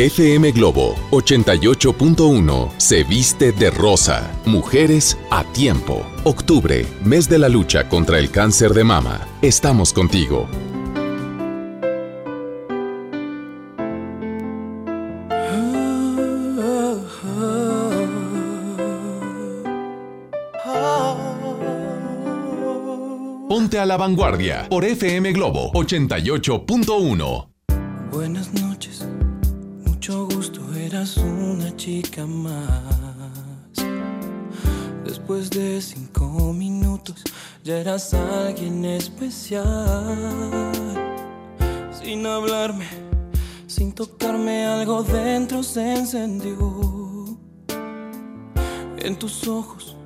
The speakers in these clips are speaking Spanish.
FM Globo 88.1 se viste de rosa. Mujeres a tiempo. Octubre, mes de la lucha contra el cáncer de mama. Estamos contigo. Ponte a la vanguardia por FM Globo 88.1. ya eras alguien especial. Sin hablarme, sin tocarme, algo dentro se encendió. En tus ojos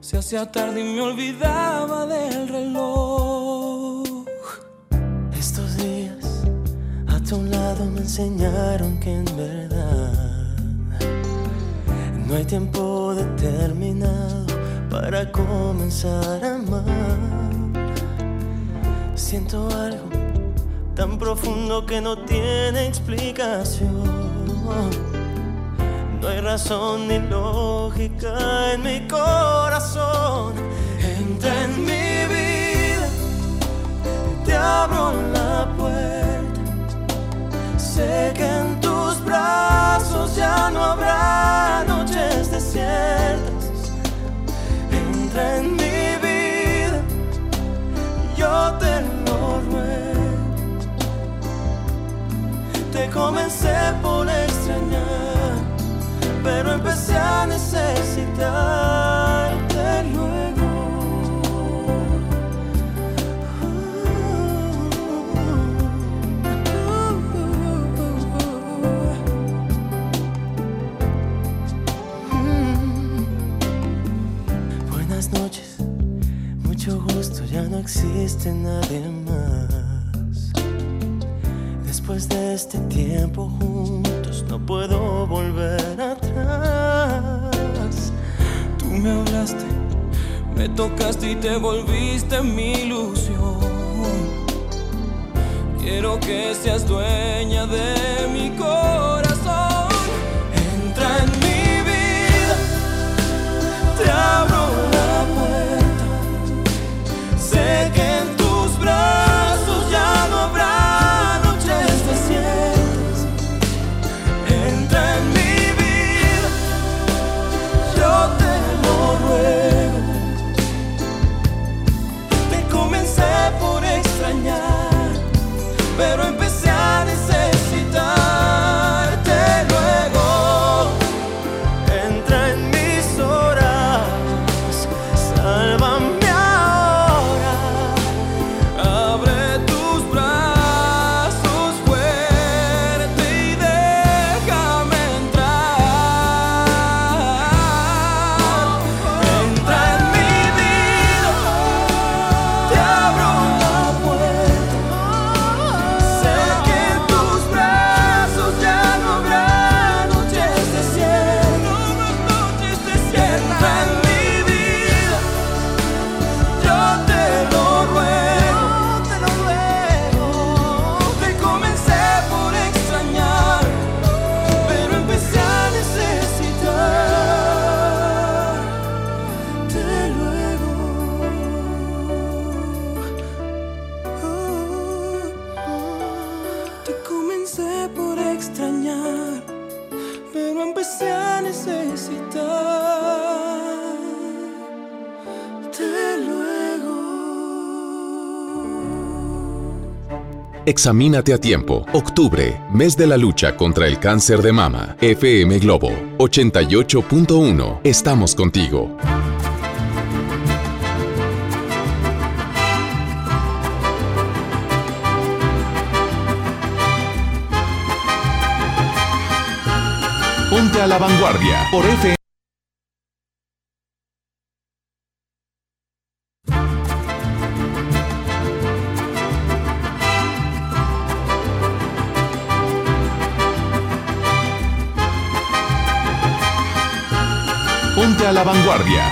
se hacía tarde y me olvidaba del reloj. Estos días a tu lado me enseñaron que en verdad no hay tiempo determinado para comenzar a amar. Siento algo tan profundo que no tiene explicación. No hay razón ni lógica en mi corazón. Entra en mi vida, te abro la puerta. Sé que en tus brazos ya no habrá noches desiertas. En mi vida, yo te lo ruego. Te comencé por extrañar pero empecé a necesitarte nadie más. Después de este tiempo juntos no puedo volver atrás. Tú me hablaste, me tocaste y te volviste mi ilusión. Quiero que seas dueña de mi corazón. Entra en mi vida, te abro Examínate a tiempo. Octubre, mes de la lucha contra el cáncer de mama. FM Globo 88.1. Estamos contigo. Ponte a la vanguardia por FM.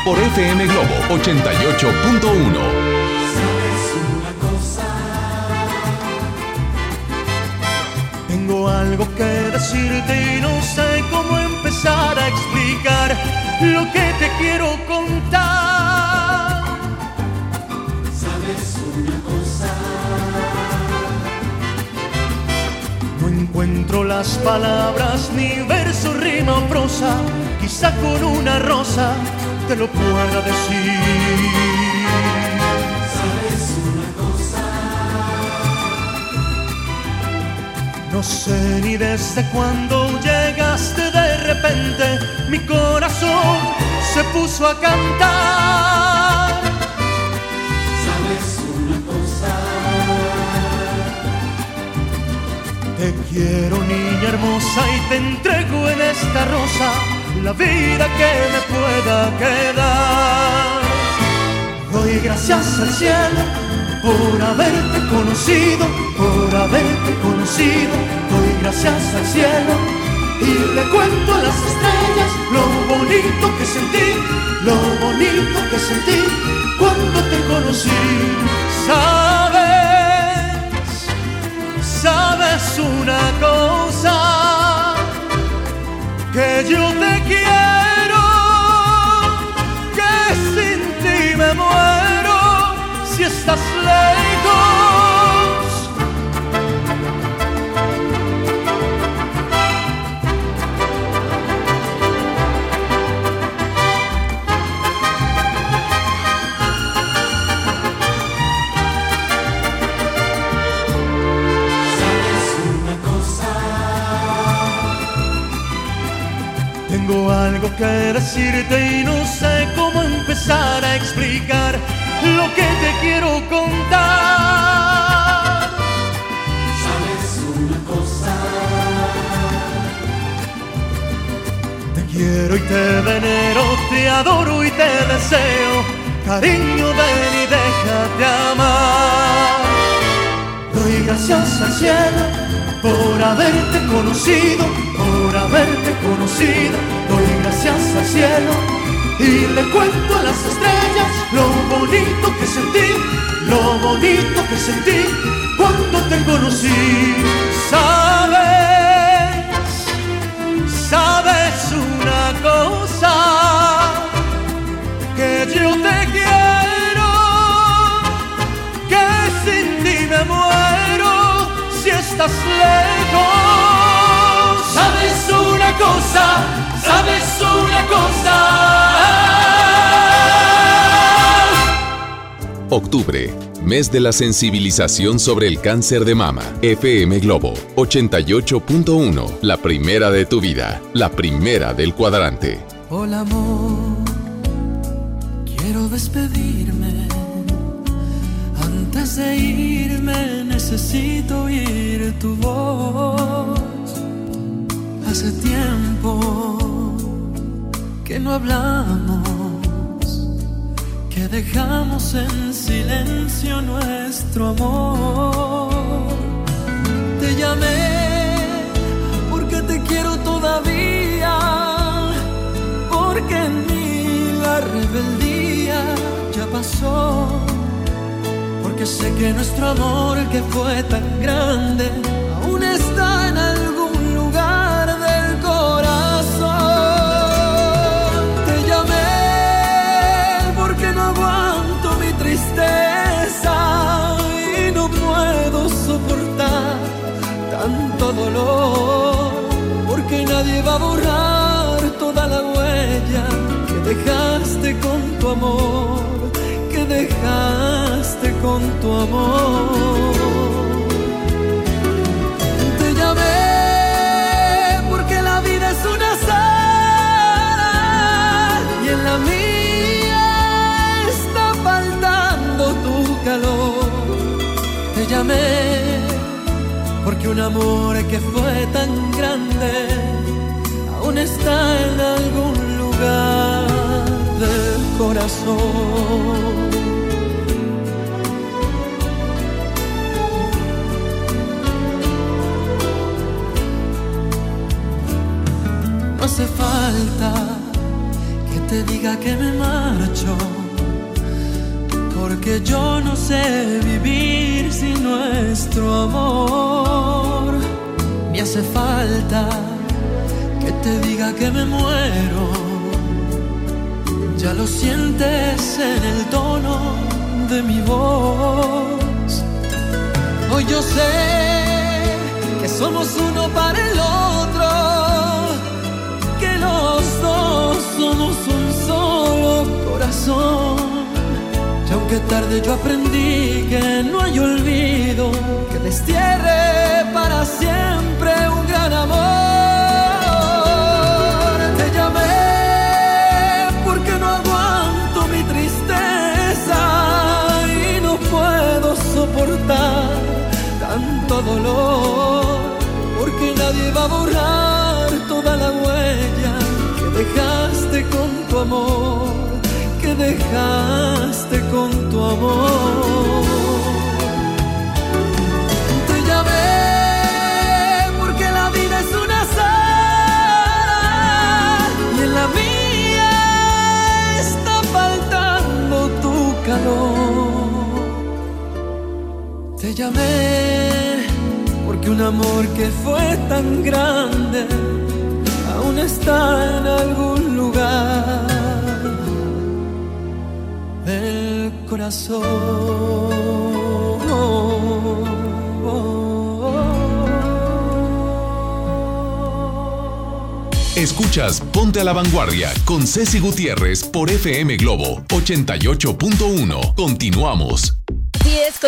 Por FM Globo 88.1. Tengo algo que decirte y no sé cómo empezar a explicar lo que te quiero contar. ¿Sabes una cosa? No encuentro las palabras, ni verso, rima o prosa. Quizá con una rosa te lo pueda decir. No sé ni desde cuándo llegaste de repente, mi corazón se puso a cantar. ¿Sabes una cosa? Te quiero niña hermosa y te entrego en esta rosa la vida que me pueda quedar. Doy gracias al cielo por haberte conocido, por haberte conocido. Doy gracias al cielo y le cuento a las estrellas lo bonito que sentí, lo bonito que sentí cuando te conocí. Sabes, sabes una cosa, que yo te quiero, que sin ti me muero si estás lejos. Tengo algo que decirte y no sé cómo empezar a explicar lo que te quiero contar. ¿Sabes una cosa? Te quiero y te venero, te adoro y te deseo. Cariño, ven y déjate amar. Doy gracias al cielo por haberte conocido, por haberte conocido. Gracias al cielo y le cuento a las estrellas lo bonito que sentí, lo bonito que sentí cuando te conocí. Sabes, sabes una cosa, que yo te quiero, que sin ti me muero si estás lejos. Sabes una cosa, sabes una cosa. Octubre, mes de la sensibilización sobre el cáncer de mama. FM Globo 88.1, la primera de tu vida, la primera del cuadrante. Hola amor, quiero despedirme. Antes de irme necesito oír tu voz. Hace tiempo que no hablamos, que dejamos en silencio nuestro amor. Te llamé porque te quiero todavía porque en mí la rebeldía ya pasó, porque sé que nuestro amor que fue tan grande porque nadie va a borrar toda la huella que dejaste con tu amor, que dejaste con tu amor. Porque un amor que fue tan grande aún está en algún lugar del corazón. No hace falta que te diga que me marcho, porque yo no sé vivir sin nuestro amor. Me hace falta que te diga que me muero, ya lo sientes en el tono de mi voz. Hoy yo sé que somos uno para el otro que los dos somos un solo corazón. Aunque tarde yo aprendí que no hay olvido que destierre para siempre un gran amor. Te llamé porque no aguanto mi tristeza y no puedo soportar tanto dolor porque nadie va a borrar toda la huella que dejaste con tu amor, dejaste con tu amor. Te llamé porque la vida es una sala y en la mía está faltando tu calor. Te llamé porque un amor que fue tan grande aún está en algún lugar Escuchas Ponte a la Vanguardia con Ceci Gutiérrez por FM Globo 88.1. Continuamos.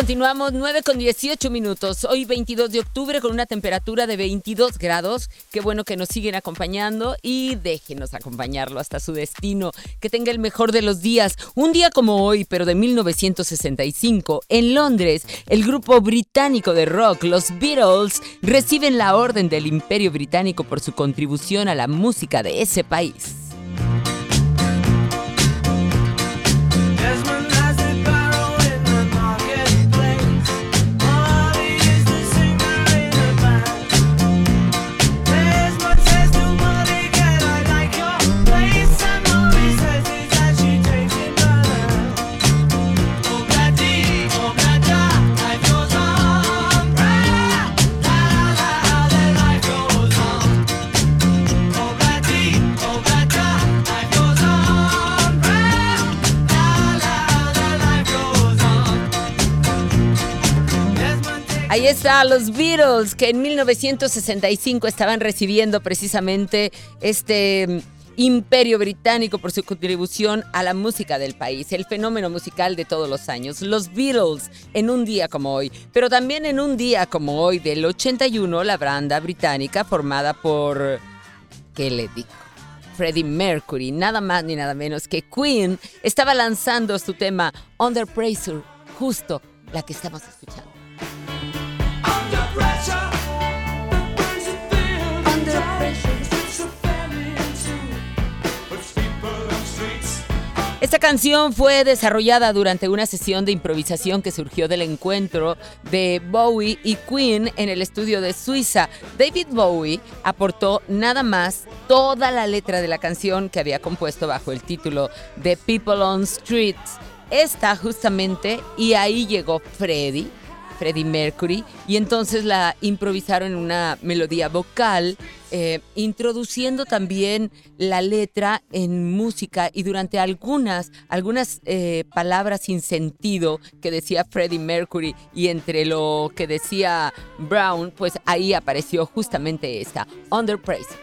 Continuamos 9 con 18 minutos. Hoy 22 de octubre con una temperatura de 22 grados. Qué bueno que nos siguen acompañando y déjenos acompañarlo hasta su destino. Que tenga el mejor de los días. Un día como hoy, pero de 1965, en Londres, el grupo británico de rock, los Beatles, reciben la orden del Imperio Británico por su contribución a la música de ese país. Ahí está, los Beatles, que en 1965 estaban recibiendo precisamente este mm, imperio británico por su contribución a la música del país, el fenómeno musical de todos los años. Los Beatles en un día como hoy, pero también en un día como hoy del 81, la banda británica formada por... ¿Qué le digo? Freddie Mercury, nada más ni nada menos que Queen, estaba lanzando su tema Under Pressure, justo la que estamos escuchando. Esta canción fue desarrollada durante una sesión de improvisación que surgió del encuentro de Bowie y Queen en el estudio de Suiza. David Bowie aportó nada más toda la letra de la canción que había compuesto bajo el título de People on Streets. Esta justamente, y ahí llegó Freddie, Freddie Mercury, y entonces la improvisaron en una melodía vocal, eh, introduciendo también la letra en música y durante algunas, algunas eh, palabras sin sentido que decía Freddie Mercury y entre lo que decía Brown, pues ahí apareció justamente esta, Under Pressure.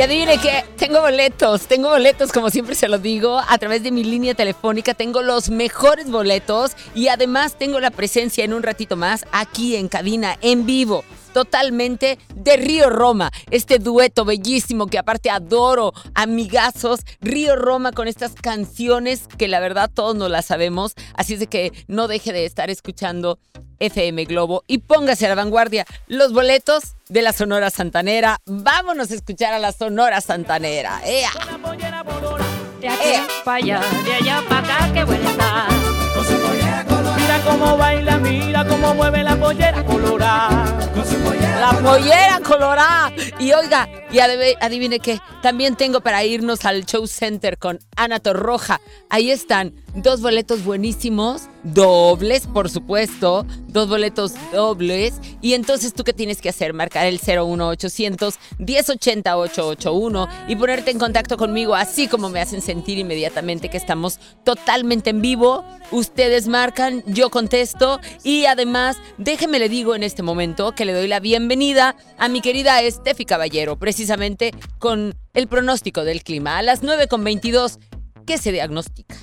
Y adivine que tengo boletos, tengo boletos como siempre se lo digo, a través de mi línea telefónica tengo los mejores boletos y además tengo la presencia en un ratito más aquí en cabina, en vivo. Totalmente de Río Roma, este dueto bellísimo que aparte adoro, amigazos, Río Roma con estas canciones que la verdad todos no las sabemos, así es de que no deje de estar escuchando FM Globo y póngase a la vanguardia los boletos de la Sonora Santanera. Vámonos a escuchar a la Sonora Santanera. ¡Ea! De aquí para allá, de allá para acá, qué buena está. Cómo baila, mira cómo mueve la pollera colorada. con su pollera La pollera colorada. Y oiga, y adivine, adivine qué, también tengo para irnos al Show Center con Ana Torroja. Ahí están dos boletos buenísimos, dobles, por supuesto, dos boletos dobles. Y entonces, ¿tú qué tienes que hacer? Marcar el 01800 1080 881 y ponerte en contacto conmigo, así como me hacen sentir inmediatamente que estamos totalmente en vivo. Ustedes marcan, yo contesto y además, déjeme le digo en este momento que le doy la bienvenida a mi querida Steffi Caballero, precisamente con el pronóstico del clima. A las 9.22, ¿qué se diagnostica?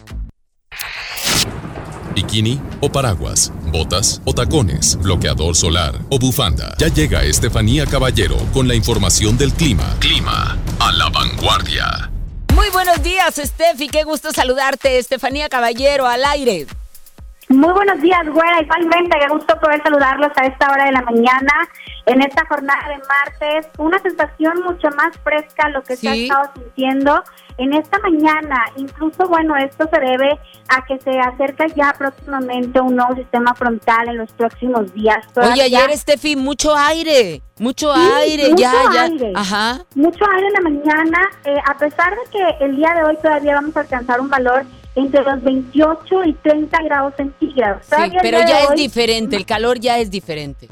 Bikini o paraguas, botas o tacones, bloqueador solar o bufanda. Ya llega Estefanía Caballero con la información del clima. Clima a la vanguardia. Muy buenos días, Steffi, qué gusto saludarte, Estefanía Caballero, al aire. Muy buenos días, güera. Igualmente, qué gusto poder saludarlos a esta hora de la mañana, en esta jornada de martes. Una sensación mucho más fresca lo que se ha estado sintiendo en esta mañana. Incluso, bueno, esto se debe a que se acerca ya próximamente un nuevo sistema frontal en los próximos días. Oye, Todavía ayer, Steffi, mucho aire, mucho Sí, aire, mucho ya, ya. aire. Ajá. Mucho aire en la mañana, eh, a pesar de que el día de hoy todavía vamos a alcanzar un valor entre los 28 y 30 grados centígrados. Sí, pero ya es diferente, el calor ya es diferente.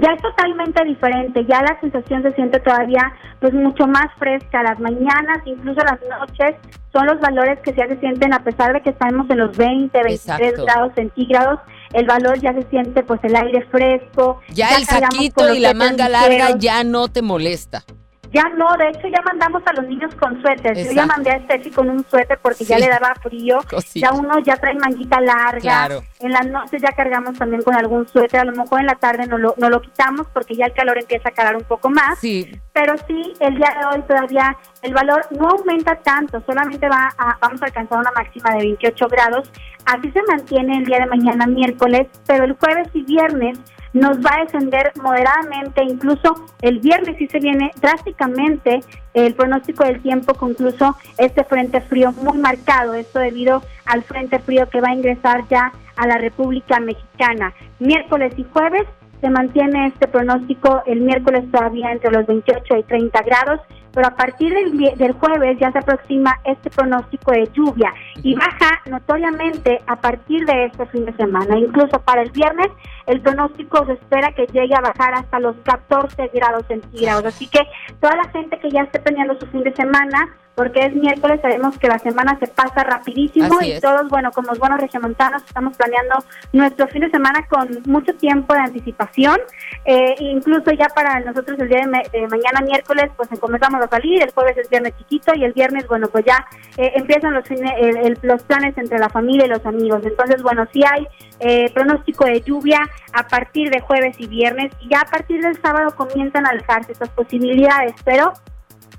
Ya es totalmente diferente, ya la sensación se siente todavía pues mucho más fresca, las mañanas, incluso las noches, son los valores que ya se sienten a pesar de que estamos en los 20, 23 Exacto. grados centígrados, el valor ya se siente pues el aire fresco. Ya, el saquito y la manga larga ya no te molesta. Ya no, de hecho ya mandamos a los niños con suéter. Yo ya mandé a Steffi con un suéter porque ya le daba frío. Cosita. Ya uno ya trae manguita larga. Claro. En las noches ya cargamos también con algún suéter. A lo mejor en la tarde no lo, no lo quitamos porque ya el calor empieza a calar un poco más. Sí, Pero sí, el día de hoy todavía el valor no aumenta tanto, solamente va a, vamos a alcanzar una máxima de 28 grados. Así se mantiene el día de mañana miércoles, pero el jueves y viernes nos va a descender moderadamente, incluso el viernes sí se viene drásticamente el pronóstico del tiempo con incluso este frente frío muy marcado, esto debido al frente frío que va a ingresar ya a la República Mexicana. Miércoles y jueves se mantiene este pronóstico el miércoles todavía entre los 28 y 30 grados, pero a partir del, del jueves ya se aproxima este pronóstico de lluvia y baja notoriamente a partir de este fin de semana. Incluso para el viernes el pronóstico se espera que llegue a bajar hasta los 14 grados centígrados. Así que toda la gente que ya esté planeando su fin de semana, porque es miércoles, sabemos que la semana se pasa rapidísimo y todos, bueno, como buenos regiomontanos, estamos planeando nuestro fin de semana con mucho tiempo de anticipación. Eh, incluso ya para nosotros el día de, mañana miércoles, pues comenzamos a salir, el jueves es viernes chiquito y el viernes, bueno, pues ya eh, empiezan los, el- el- los planes entre la familia y los amigos. Entonces, bueno, sí hay eh, pronóstico de lluvia a partir de jueves y viernes y ya a partir del sábado comienzan a alejarse estas posibilidades, pero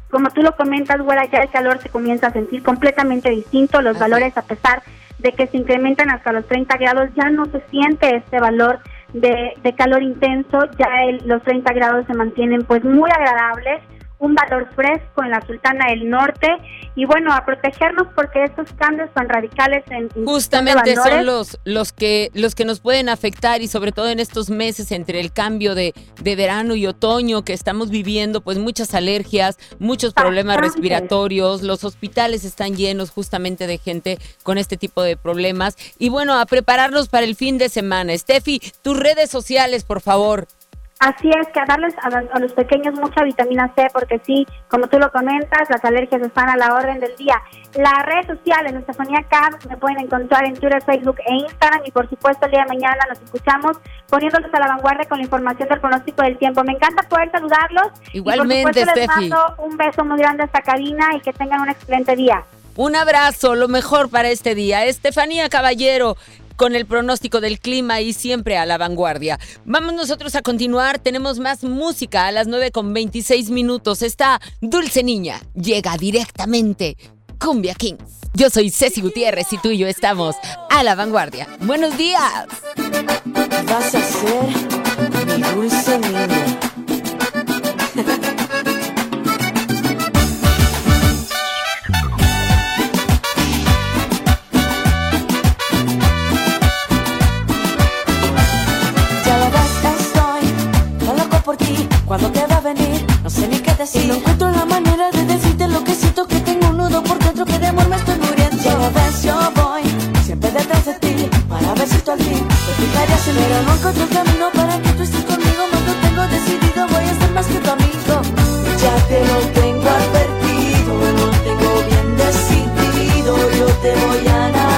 como tú lo comentas, güera, ya el calor se comienza a sentir completamente distinto. Los valores, a pesar de que se incrementan hasta los 30 grados, ya no se siente este valor de, de calor intenso. Ya el- los 30 grados se mantienen pues muy agradables. Un valor fresco en la Sultana del Norte. Y bueno, a protegernos porque estos cambios tan radicales en en justamente valores, son los, los, que, los que nos pueden afectar y sobre todo en estos meses entre el cambio de, de verano y otoño que estamos viviendo, pues muchas alergias, muchos problemas Bastante. respiratorios, los hospitales están llenos justamente de gente con este tipo de problemas. Y bueno, a prepararnos para el fin de semana. Steffi, tus redes sociales, por favor. Así es, que a darles a, los- a los pequeños mucha vitamina C, porque sí, como tú lo comentas, las alergias están a la orden del día. Las redes sociales, Estefanía Cab, me pueden encontrar en Twitter, Facebook e Instagram, y por supuesto el día de mañana nos escuchamos poniéndolos a la vanguardia con la información del pronóstico del tiempo. Me encanta poder saludarlos. Igualmente, y por supuesto. Les mando un beso muy grande a esta cabina y que tengan un excelente día. Un abrazo, lo mejor para este día. Estefanía Caballero, con el pronóstico del clima y siempre a la vanguardia. Vamos nosotros a continuar, tenemos más música a las 9 con 26 minutos. Esta Dulce Niña llega directamente. Cumbia Kings. Yo soy Ceci Gutiérrez y tú y yo estamos a la vanguardia. Buenos días. Vas a ser mi dulce niña. Por te va a venir, no sé ni qué decir. Y no encuentro la manera de decirte lo que siento que tengo un nudo por dentro que de amor me estoy muriendo. Ya lo ves, yo voy siempre detrás de ti para ver si tú al fin te fijarías en mí. Pero no encuentro el camino para que tú estés conmigo. Más lo tengo decidido, voy a ser más que tu amigo. Ya te lo tengo advertido, lo tengo bien decidido. Yo te voy a enamorar,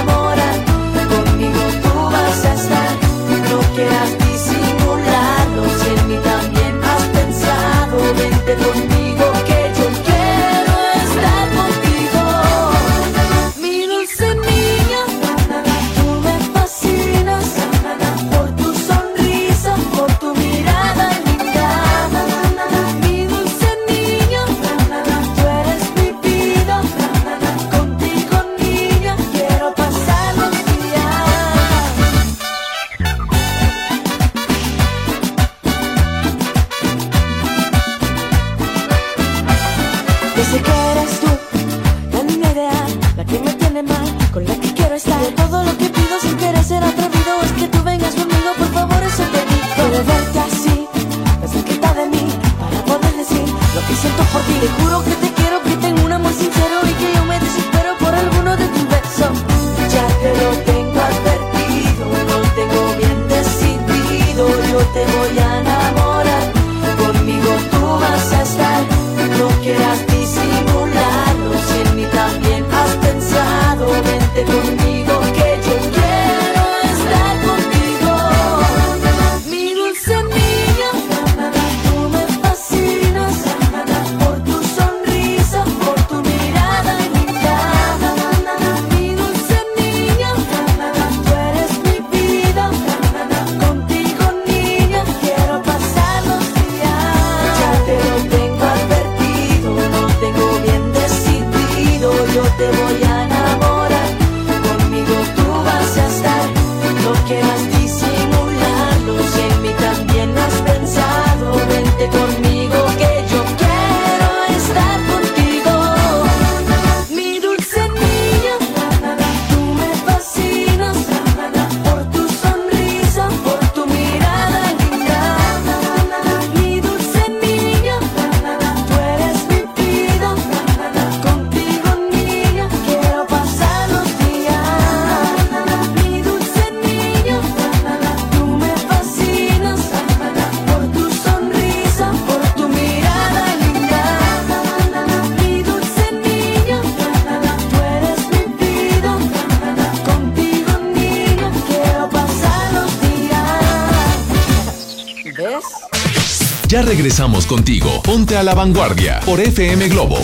regresamos contigo. Ponte a la vanguardia por FM Globo.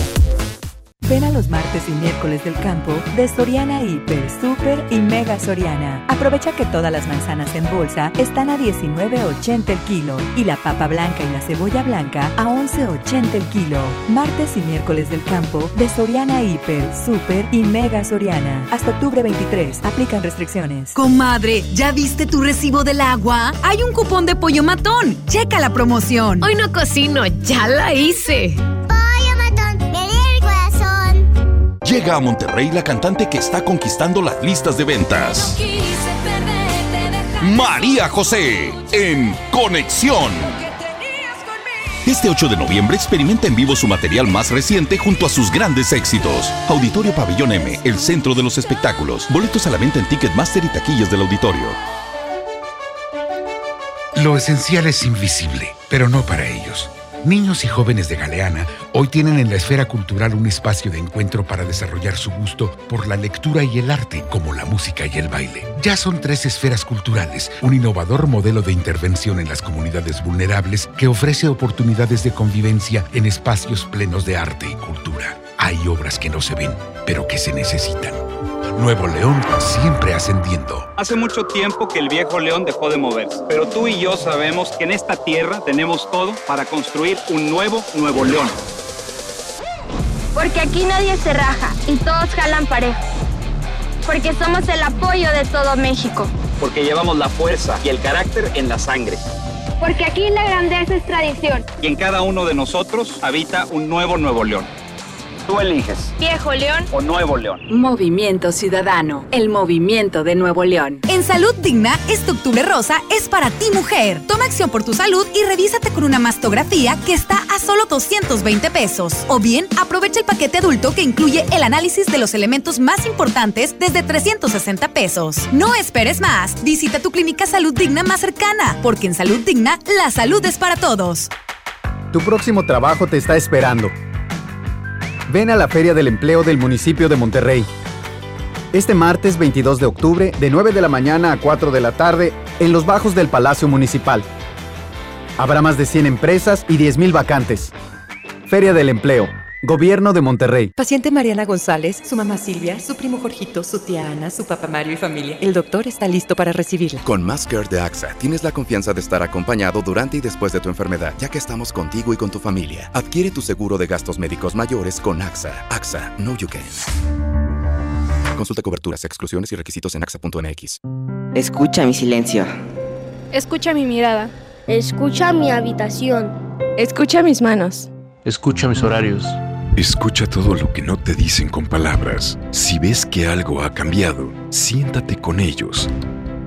Ven a los martes y miércoles del campo de Soriana Hiper, Super y Mega Soriana. Aprovecha que todas las manzanas en bolsa están a 19.80 el kilo y la papa blanca y la cebolla blanca a 11.80 el kilo. Martes y miércoles del campo de Soriana Hiper, Super y Mega Soriana. Hasta octubre 23. Aplican restricciones. Comadre, ¿ya viste tu recibo del agua? Hay un cupón de pollo matón. Checa la promoción. Hoy no cocino, ya la hice. Llega a Monterrey la cantante que está conquistando las listas de ventas. María José en Conexión. Este 8 de noviembre experimenta en vivo su material más reciente junto a sus grandes éxitos. Auditorio Pabellón M, el centro de los espectáculos. Boletos a la venta en Ticketmaster y taquillas del auditorio. Lo esencial es invisible, pero no para ellos. Niños y jóvenes de Galeana hoy tienen en la esfera cultural un espacio de encuentro para desarrollar su gusto por la lectura y el arte, como la música y el baile. Ya son tres esferas culturales, un innovador modelo de intervención en las comunidades vulnerables que ofrece oportunidades de convivencia en espacios plenos de arte y cultura. Hay obras que no se ven, pero que se necesitan. Nuevo León siempre ascendiendo. Hace mucho tiempo que el viejo león dejó de moverse, pero tú y yo sabemos que en esta tierra tenemos todo para construir un nuevo Nuevo León. Porque aquí nadie se raja y todos jalan parejo. Porque somos el apoyo de todo México. Porque llevamos la fuerza y el carácter en la sangre. Porque aquí la grandeza es tradición. Y en cada uno de nosotros habita un nuevo Nuevo León. Tú eliges. Viejo León o Nuevo León. Movimiento Ciudadano, el movimiento de Nuevo León. En Salud Digna, este octubre rosa es para ti mujer. Toma acción por tu salud y revísate con una mastografía que está a solo 220 pesos. O bien, aprovecha el paquete adulto que incluye el análisis de los elementos más importantes desde 360 pesos. No esperes más. Visita tu clínica Salud Digna más cercana, porque en Salud Digna, la salud es para todos. Tu próximo trabajo te está esperando. Ven a la Feria del Empleo del municipio de Monterrey. Este martes 22 de octubre, de 9 de la mañana a 4 de la tarde, en los bajos del Palacio Municipal. Habrá más de 100 empresas y 10.000 vacantes. Feria del Empleo. Gobierno de Monterrey. Paciente Mariana González, su mamá Silvia, su primo Jorgito, su tía Ana, su papá Mario y familia. El doctor está listo para recibirla. Con Más Care de AXA tienes la confianza de estar acompañado durante y después de tu enfermedad, ya que estamos contigo y con tu familia. Adquiere tu seguro de gastos médicos mayores con AXA. AXA, Know You Can. Consulta coberturas, exclusiones y requisitos en AXA.mx. Escucha mi silencio. Escucha mi mirada. Escucha mi habitación. Escucha mis manos. Escucha mis horarios. Escucha todo lo que no te dicen con palabras. Si ves que algo ha cambiado, siéntate con ellos.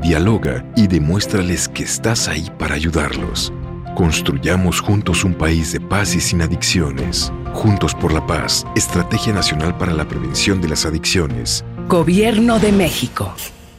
Dialoga y demuéstrales que estás ahí para ayudarlos. Construyamos juntos un país de paz y sin adicciones. Juntos por la paz, Estrategia Nacional para la Prevención de las Adicciones. Gobierno de México.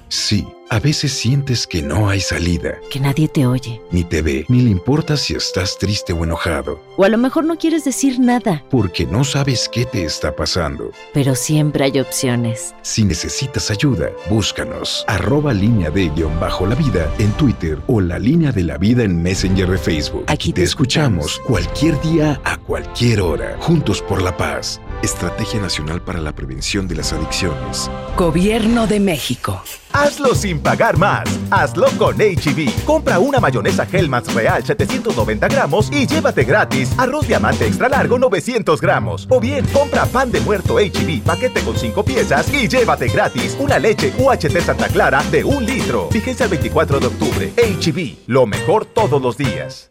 Sí, a veces sientes que no hay salida, Que nadie te oye. ni te ve, ni le importa si estás triste o enojado, O a lo mejor no quieres decir nada, porque no sabes qué te está pasando. pero siempre hay opciones. Si necesitas ayuda, búscanos. Arroba línea de guion bajo la vida en Twitter o la línea de la vida en Messenger de Facebook. Aquí te escuchamos cualquier día a cualquier hora. Juntos por la paz. Estrategia Nacional para la Prevención de las Adicciones. Gobierno de México. Hazlo sin pagar más. Hazlo con HB. Compra una mayonesa Hellmann's Real 790 gramos y llévate gratis arroz diamante extra largo 900 gramos. O bien, compra pan de muerto HB paquete con 5 piezas y llévate gratis una leche UHT Santa Clara de un litro. Fíjense el 24 de octubre. HB, lo mejor todos los días.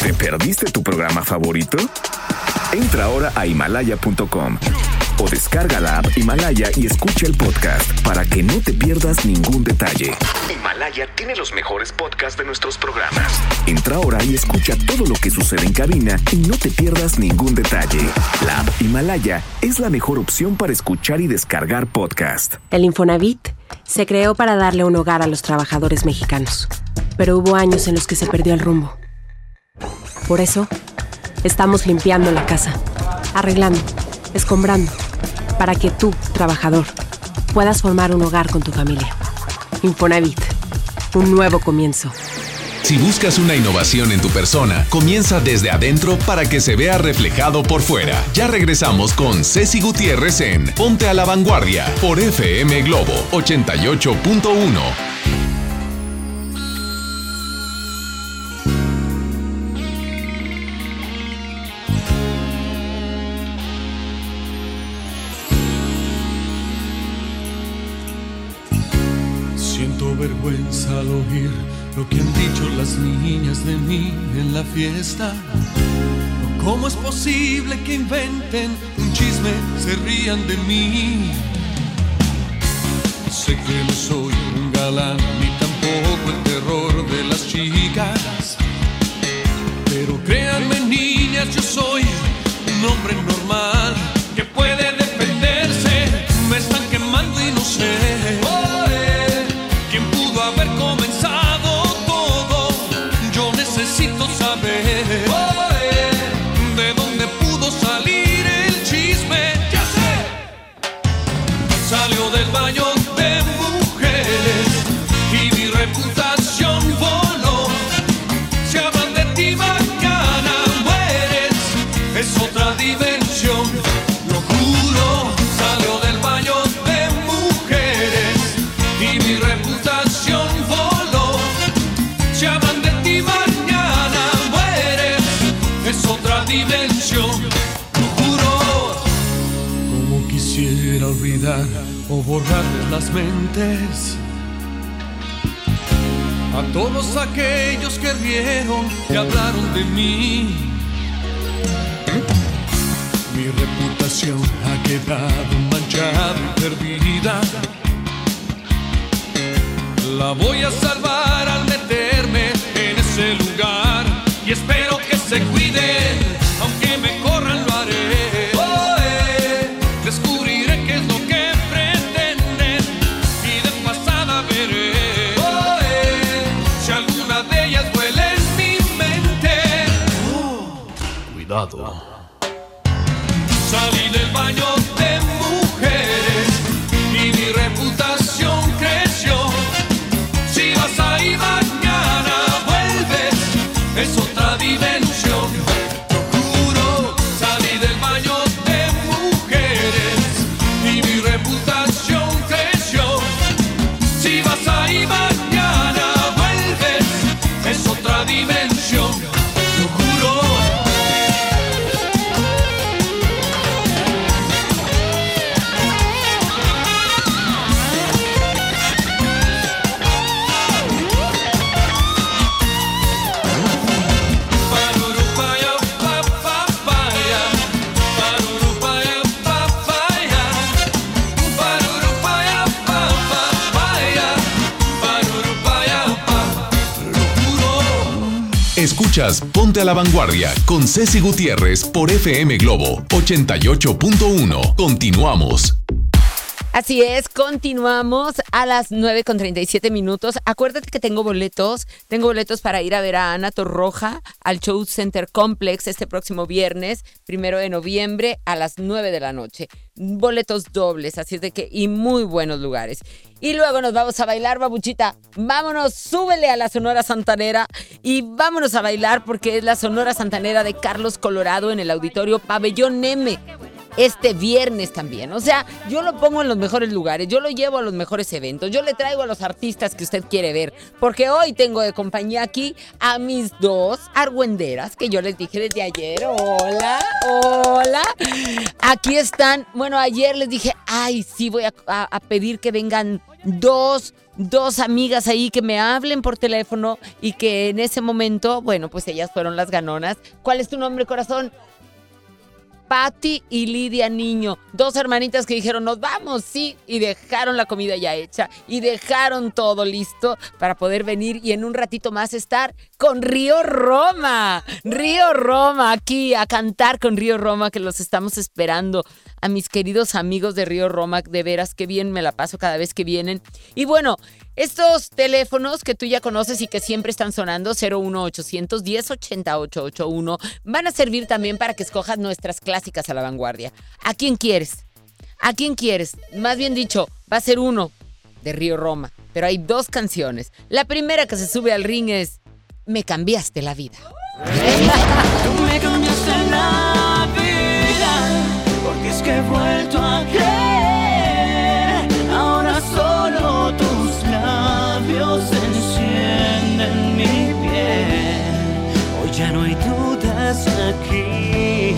¿Te perdiste tu programa favorito? Entra ahora a himalaya.com o descarga la app Himalaya y escucha el podcast para que no te pierdas ningún detalle. Himalaya tiene los mejores podcasts de nuestros programas. Entra ahora y escucha todo lo que sucede en cabina y no te pierdas ningún detalle. La app Himalaya es la mejor opción para escuchar y descargar podcast. El Infonavit se creó para darle un hogar a los trabajadores mexicanos, pero hubo años en los que se perdió el rumbo. Por eso, estamos limpiando la casa, arreglando, escombrando, para que tú, trabajador, puedas formar un hogar con tu familia. Infonavit, un nuevo comienzo. Si buscas una innovación en tu persona, comienza desde adentro para que se vea reflejado por fuera. Ya regresamos con Ceci Gutiérrez en Ponte a la Vanguardia por FM Globo 88.1. al oír lo que han dicho las niñas de mí en la fiesta. ¿Cómo es posible que inventen un chisme, se rían de mí? Sé que no soy un galán ni tampoco el terror de las chicas. Pero créanme niñas, yo soy un hombre normal que puede defenderse. Me están quemando y no sé. Borrarles las mentes a todos aquellos que rieron y hablaron de mí. Mi reputación ha quedado manchada y perdida. La voy a salvar al meterme en ese lugar y espero que se cuiden, Salí del baño Ponte a la Vanguardia con Ceci Gutiérrez por FM Globo 88.1. Continuamos. Así es, continuamos a las 9 con 37 minutos. Acuérdate que tengo boletos, tengo boletos para ir a ver a Ana Torroja al Show Center Complex este próximo viernes, primero de noviembre a las 9 de la noche. Boletos dobles, así es de que, y muy buenos lugares. Y luego nos vamos a bailar, babuchita. Vámonos, súbele a la Sonora Santanera y vámonos a bailar porque es la Sonora Santanera de Carlos Colorado en el auditorio Pabellón M este viernes también. O sea, yo lo pongo en los mejores lugares, yo lo llevo a los mejores eventos, yo le traigo a los artistas que usted quiere ver, porque hoy tengo de compañía aquí a mis dos argüenderas que yo les dije desde ayer. Hola, hola. Aquí están. Bueno, ayer les dije, ay, sí, voy a, a- a pedir que vengan dos dos amigas ahí que me hablen por teléfono y que en ese momento, bueno, pues ellas fueron las ganonas. ¿Cuál es tu nombre, corazón? Patti y Lidia Niño, dos hermanitas que dijeron, nos vamos, sí, y dejaron la comida ya hecha y dejaron todo listo para poder venir y en un ratito más estar con Río Roma, Río Roma, aquí a cantar con Río Roma, que los estamos esperando. A mis queridos amigos de Río Roma, de veras que bien me la paso cada vez que vienen. Y bueno, estos teléfonos que tú ya conoces y que siempre están sonando, 01800 1080 van a servir también para que escojas nuestras clásicas a la vanguardia. ¿A quién quieres? ¿A quién quieres? Más bien dicho, va a ser uno de Río Roma, pero hay dos canciones. La primera que se sube al ring es Me cambiaste la vida. Tú me cambiaste la vida, porque es que he vuelto a. ya no hay dudas aquí,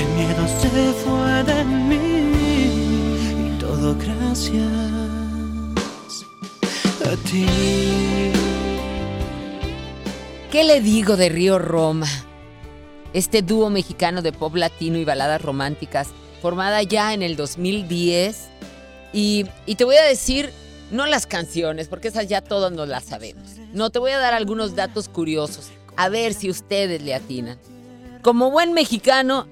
el miedo se fue de mí. Y todo gracias a ti. ¿Qué le digo de Río Roma? Este dúo mexicano de pop latino y baladas románticas, formada ya en el 2010. Y, y te voy a decir, no las canciones, porque esas ya todos nos las sabemos. No, te voy a dar algunos datos curiosos, a ver si ustedes le atinan. Como buen mexicano,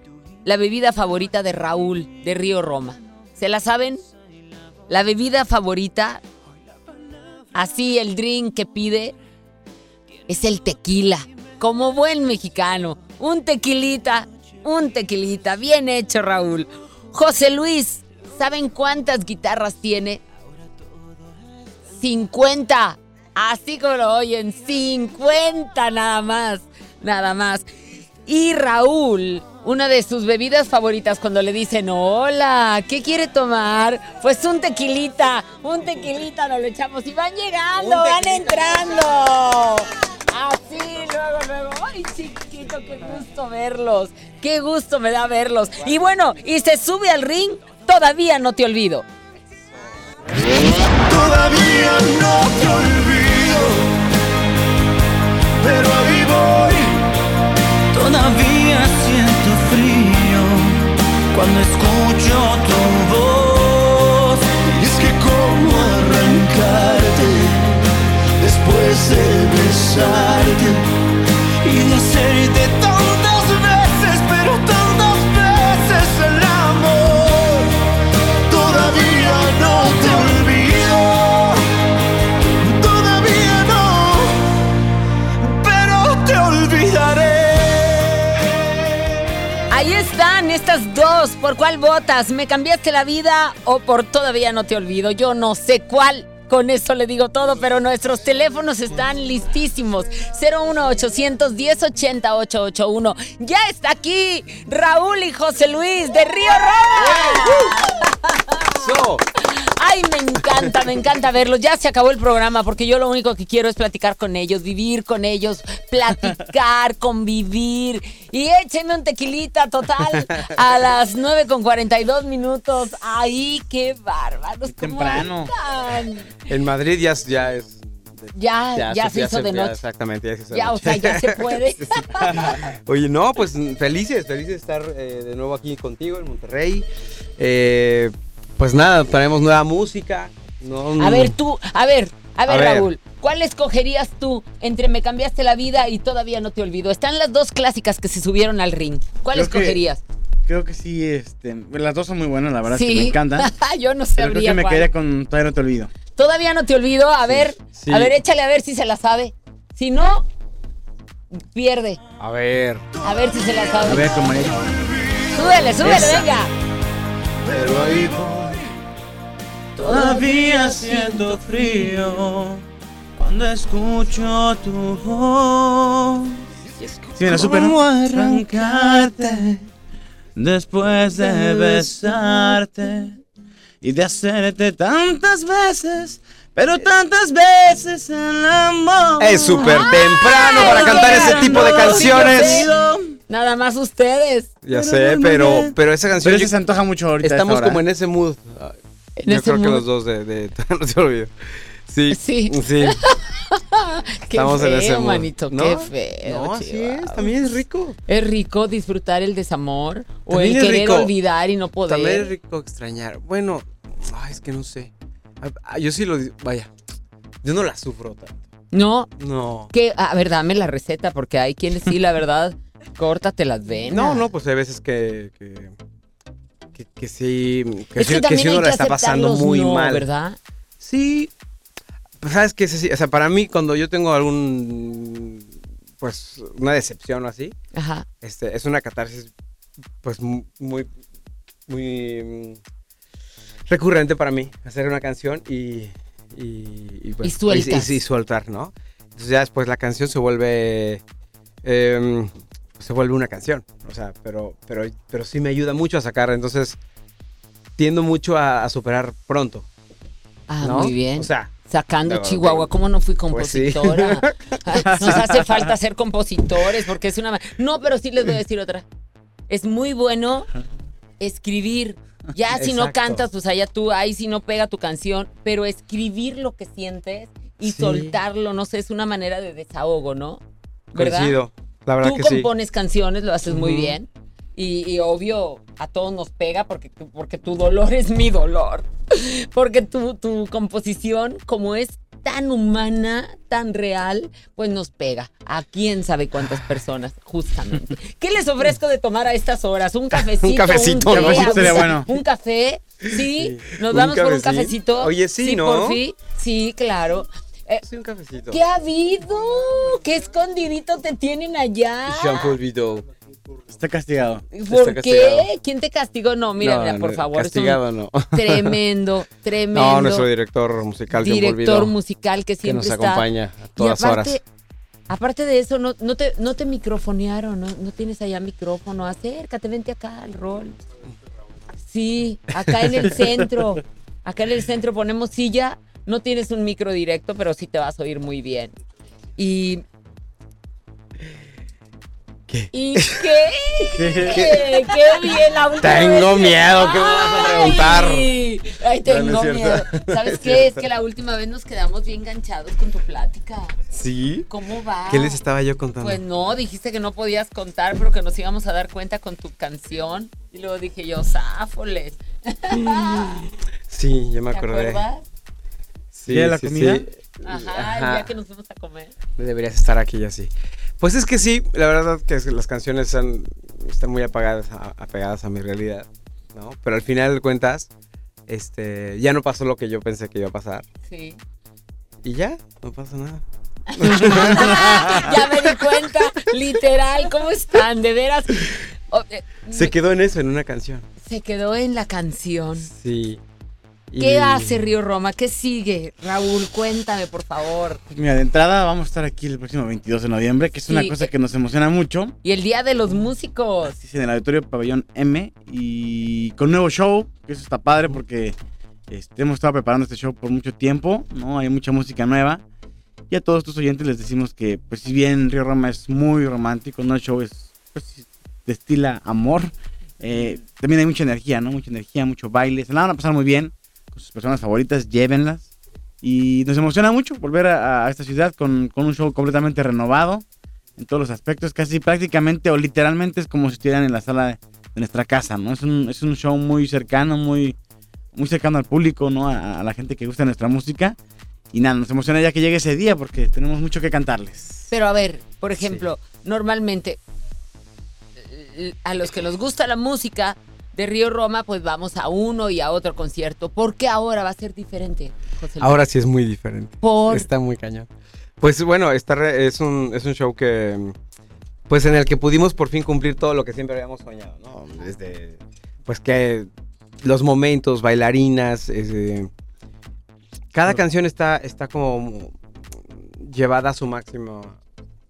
la bebida favorita de Raúl, de Río Roma. ¿Se la saben? La bebida favorita, así el drink que pide, es el tequila. Como buen mexicano. Un tequilita, un tequilita. Bien hecho, Raúl. José Luis, ¿saben cuántas guitarras tiene? 50. Así como lo oyen, 50 nada más. Nada más. Y Raúl, una de sus bebidas favoritas cuando le dicen, hola, ¿qué quiere tomar? Pues un tequilita, un tequilita nos lo echamos y van llegando, van entrando. Así, luego, luego. Ay, chiquito, qué gusto verlos. Qué gusto me da verlos. Y bueno, y se sube al ring, todavía no te olvido. Todavía no te olvido, pero ahí voy. Todavía siento frío cuando escucho tu voz. Y es que cómo arrancarte después de besarte y de hacerte están estas dos. ¿Por cuál votas? ¿Me cambiaste la vida o por todavía no te olvido? Yo no sé cuál. Con eso le digo todo, pero nuestros teléfonos están listísimos. 01800 1080 881. Ya está aquí Raúl y José Luis de Río Roma. Ay, me encanta, me encanta verlos. Ya se acabó el programa porque yo lo único que quiero es platicar con ellos, vivir con ellos, platicar, convivir. Y échenme un tequilita total a las 9 con 42 minutos. Ay, qué bárbaros. ¿cómo temprano. están? En Madrid ya, es- ya es. Ya, ya, se hizo de ya noche. exactamente, ya se hizo de Ya, o noche. sea, ya se puede. Oye, no, pues felices, felices de estar eh, de nuevo aquí contigo en Monterrey. Eh, pues nada, traemos nueva música. No, A ver, tú, a ver, a ver, A ver. Raúl, ¿cuál escogerías tú entre Me cambiaste la vida y todavía no te olvido? Están las dos clásicas que se subieron al ring. ¿Cuál Creo que- escogerías? Creo que sí, este, las dos son muy buenas, la verdad es Sí. que me encantan. Yo no Pero creo sabría que me cuál. quedaría con Todavía no te olvido. Todavía no te olvido. A ver, sí. a ver, échale a ver si se la sabe. Si no, pierde. A ver. A ver si se la sabe. A ver, como Súbele, súbele, Esa. venga. Pero ahí voy. Todavía siento frío cuando escucho tu voz. Sí, me la supe, ¿Cómo ¿no? arrancarte después de besarte y de hacerte tantas veces, pero tantas veces el amor? Es súper temprano para cantar ese tipo de canciones. Nada más ustedes. Ya sé, pero, pero esa canción. Pero se antoja mucho ahorita Estamos como en ese mood. En Yo ese creo que los dos de. de no te olvido. Sí. Sí. Sí. Qué Estamos feo, en ese manito, ¿No? qué feo. No, así es, también es rico. ¿Es rico disfrutar el desamor? ¿O el querer rico. olvidar y no poder? También es rico extrañar. Bueno, ay, es que no sé. Ah, Yo sí lo. Vaya. Yo no la sufro tanto. No. No. Que, a ver, dame la receta, porque hay quienes sí, la verdad, córtate las venas. No, no, pues hay veces que. que, que, que sí. Que, Es que que hay uno la que está pasando muy no, mal. ¿verdad? Sí. Pues, ¿Sabes qué? Sí, O sea, para mí, cuando yo tengo algún. Pues una decepción o así. Ajá. Este, es una catarsis. Pues mu- muy. Muy. mm, recurrente para mí. Hacer una canción y. Y, y, pues, Y. Y, y soltar, ¿no? Entonces ya después la canción se vuelve. em, se vuelve una canción. O sea, pero, pero, pero sí me ayuda mucho a sacar. Entonces. Tiendo mucho a, a superar pronto. Ah, ¿no? muy bien. O sea, Sacando no, Chihuahua, ¿cómo no fui Pues sí. compositora? Nos hace falta ser compositores porque es una... No, pero sí les voy a decir otra. Es muy bueno escribir. Ya si no cantas, pues allá tú, ahí si no pega tu canción, pero escribir lo que sientes y Sí. soltarlo, no sé, es una manera de desahogo, ¿no? ¿Verdad? coincido. La verdad Tú que sí. compones canciones, lo haces muy Ujú. bien. Y, y obvio, a todos nos pega porque, porque tu dolor es mi dolor. Porque tu, tu composición, como es tan humana, tan real, pues nos pega. A quién sabe cuántas personas, justamente. ¿Qué les ofrezco de tomar a estas horas? ¿Un cafecito? Un cafecito, té, ¿no? Cafecito sería bueno. ¿Un café? ¿Sí? ¿Nos Un vamos por un cafecito. Oye, sí, ¿no? por fin. Sí, claro. Eh, Sí, un cafecito. ¿Qué ha habido? ¿Qué escondidito te tienen allá? Jean-Paul Vidal. Está castigado. ¿Por Está qué? castigado. ¿Quién te castigó? No, mira, No, mira, por favor. es un castigado no. Tremendo, tremendo. No, nuestro director musical, director Vidal, musical que que siempre nos está. acompaña a Y todas aparte, horas. Aparte de eso, no, no, te, no te microfonearon, ¿no? no tienes allá micrófono. Acércate, vente acá al rol. Sí, acá en el centro. Acá en el centro ponemos silla. No tienes un micro directo, pero sí te vas a oír muy bien. Y ¿Y qué? ¿Qué? bien la última Tengo vez- miedo, ¿qué me vas a preguntar? Ay, ay, No, no tengo miedo. ¿Sabes Es qué? Es que la última vez nos quedamos bien enganchados con tu plática. ¿Sí? ¿Cómo va? ¿Qué les estaba yo contando? Pues no, dijiste que no podías contar, pero que nos íbamos a dar cuenta con tu canción. Y luego dije yo, záfoles. Sí, ya me ¿Te acordé. acuerdas? Sí, ¿Ya la sí, comida? sí. Ajá, Ajá. ya que nos fuimos a comer. Deberías estar aquí ya sí. Pues es que sí, la verdad que las canciones están, están muy apagadas, a- apegadas a mi realidad, ¿no? Pero al final de cuentas, este, ya no pasó lo que yo pensé que iba a pasar. Sí. Y ya, no pasa nada. ya me di cuenta, literal, ¿cómo están? De veras. Oh, eh, Se quedó en eso, en una canción. se quedó en la canción. Sí. ¿Qué Y- hace Río Roma? ¿Qué sigue? Raúl, cuéntame, por favor. Pues mira, de entrada vamos a estar aquí el próximo 22 de noviembre, que es una Sí. cosa que nos emociona mucho. Y el Día de los Músicos. Es en el Auditorio Pabellón M y con nuevo show, que eso está padre porque este, hemos estado preparando este show por mucho tiempo, ¿no? Hay mucha música nueva. Y a todos tus oyentes les decimos que, pues si bien Río Roma es muy romántico, no el show es, pues, destila amor, eh, también hay mucha energía, ¿no? Mucha energía, mucho baile. Se la van a pasar muy bien sus personas favoritas, llévenlas. Y nos emociona mucho volver a, a esta ciudad con, con un show completamente renovado en todos los aspectos, casi prácticamente o literalmente es como si estuvieran en la sala de, de nuestra casa, ¿no? Es un, es un show muy cercano, muy, muy cercano al público, ¿no? A, a la gente que gusta nuestra música. Y nada, nos emociona ya que llegue ese día porque tenemos mucho que cantarles. Pero a ver, por ejemplo, normalmente eh, a los que nos gusta la música de Río Roma, pues vamos a uno y a otro concierto. ¿Por qué ahora va a ser diferente, José Luis? Ahora sí es muy diferente. Por- Está muy cañón. Pues bueno, re- es, un, es un show que. Pues en el que pudimos por fin cumplir todo lo que siempre habíamos soñado, ¿no? Desde. Pues que. Los momentos, bailarinas. este, cada canción está, está como. Llevada a su máxima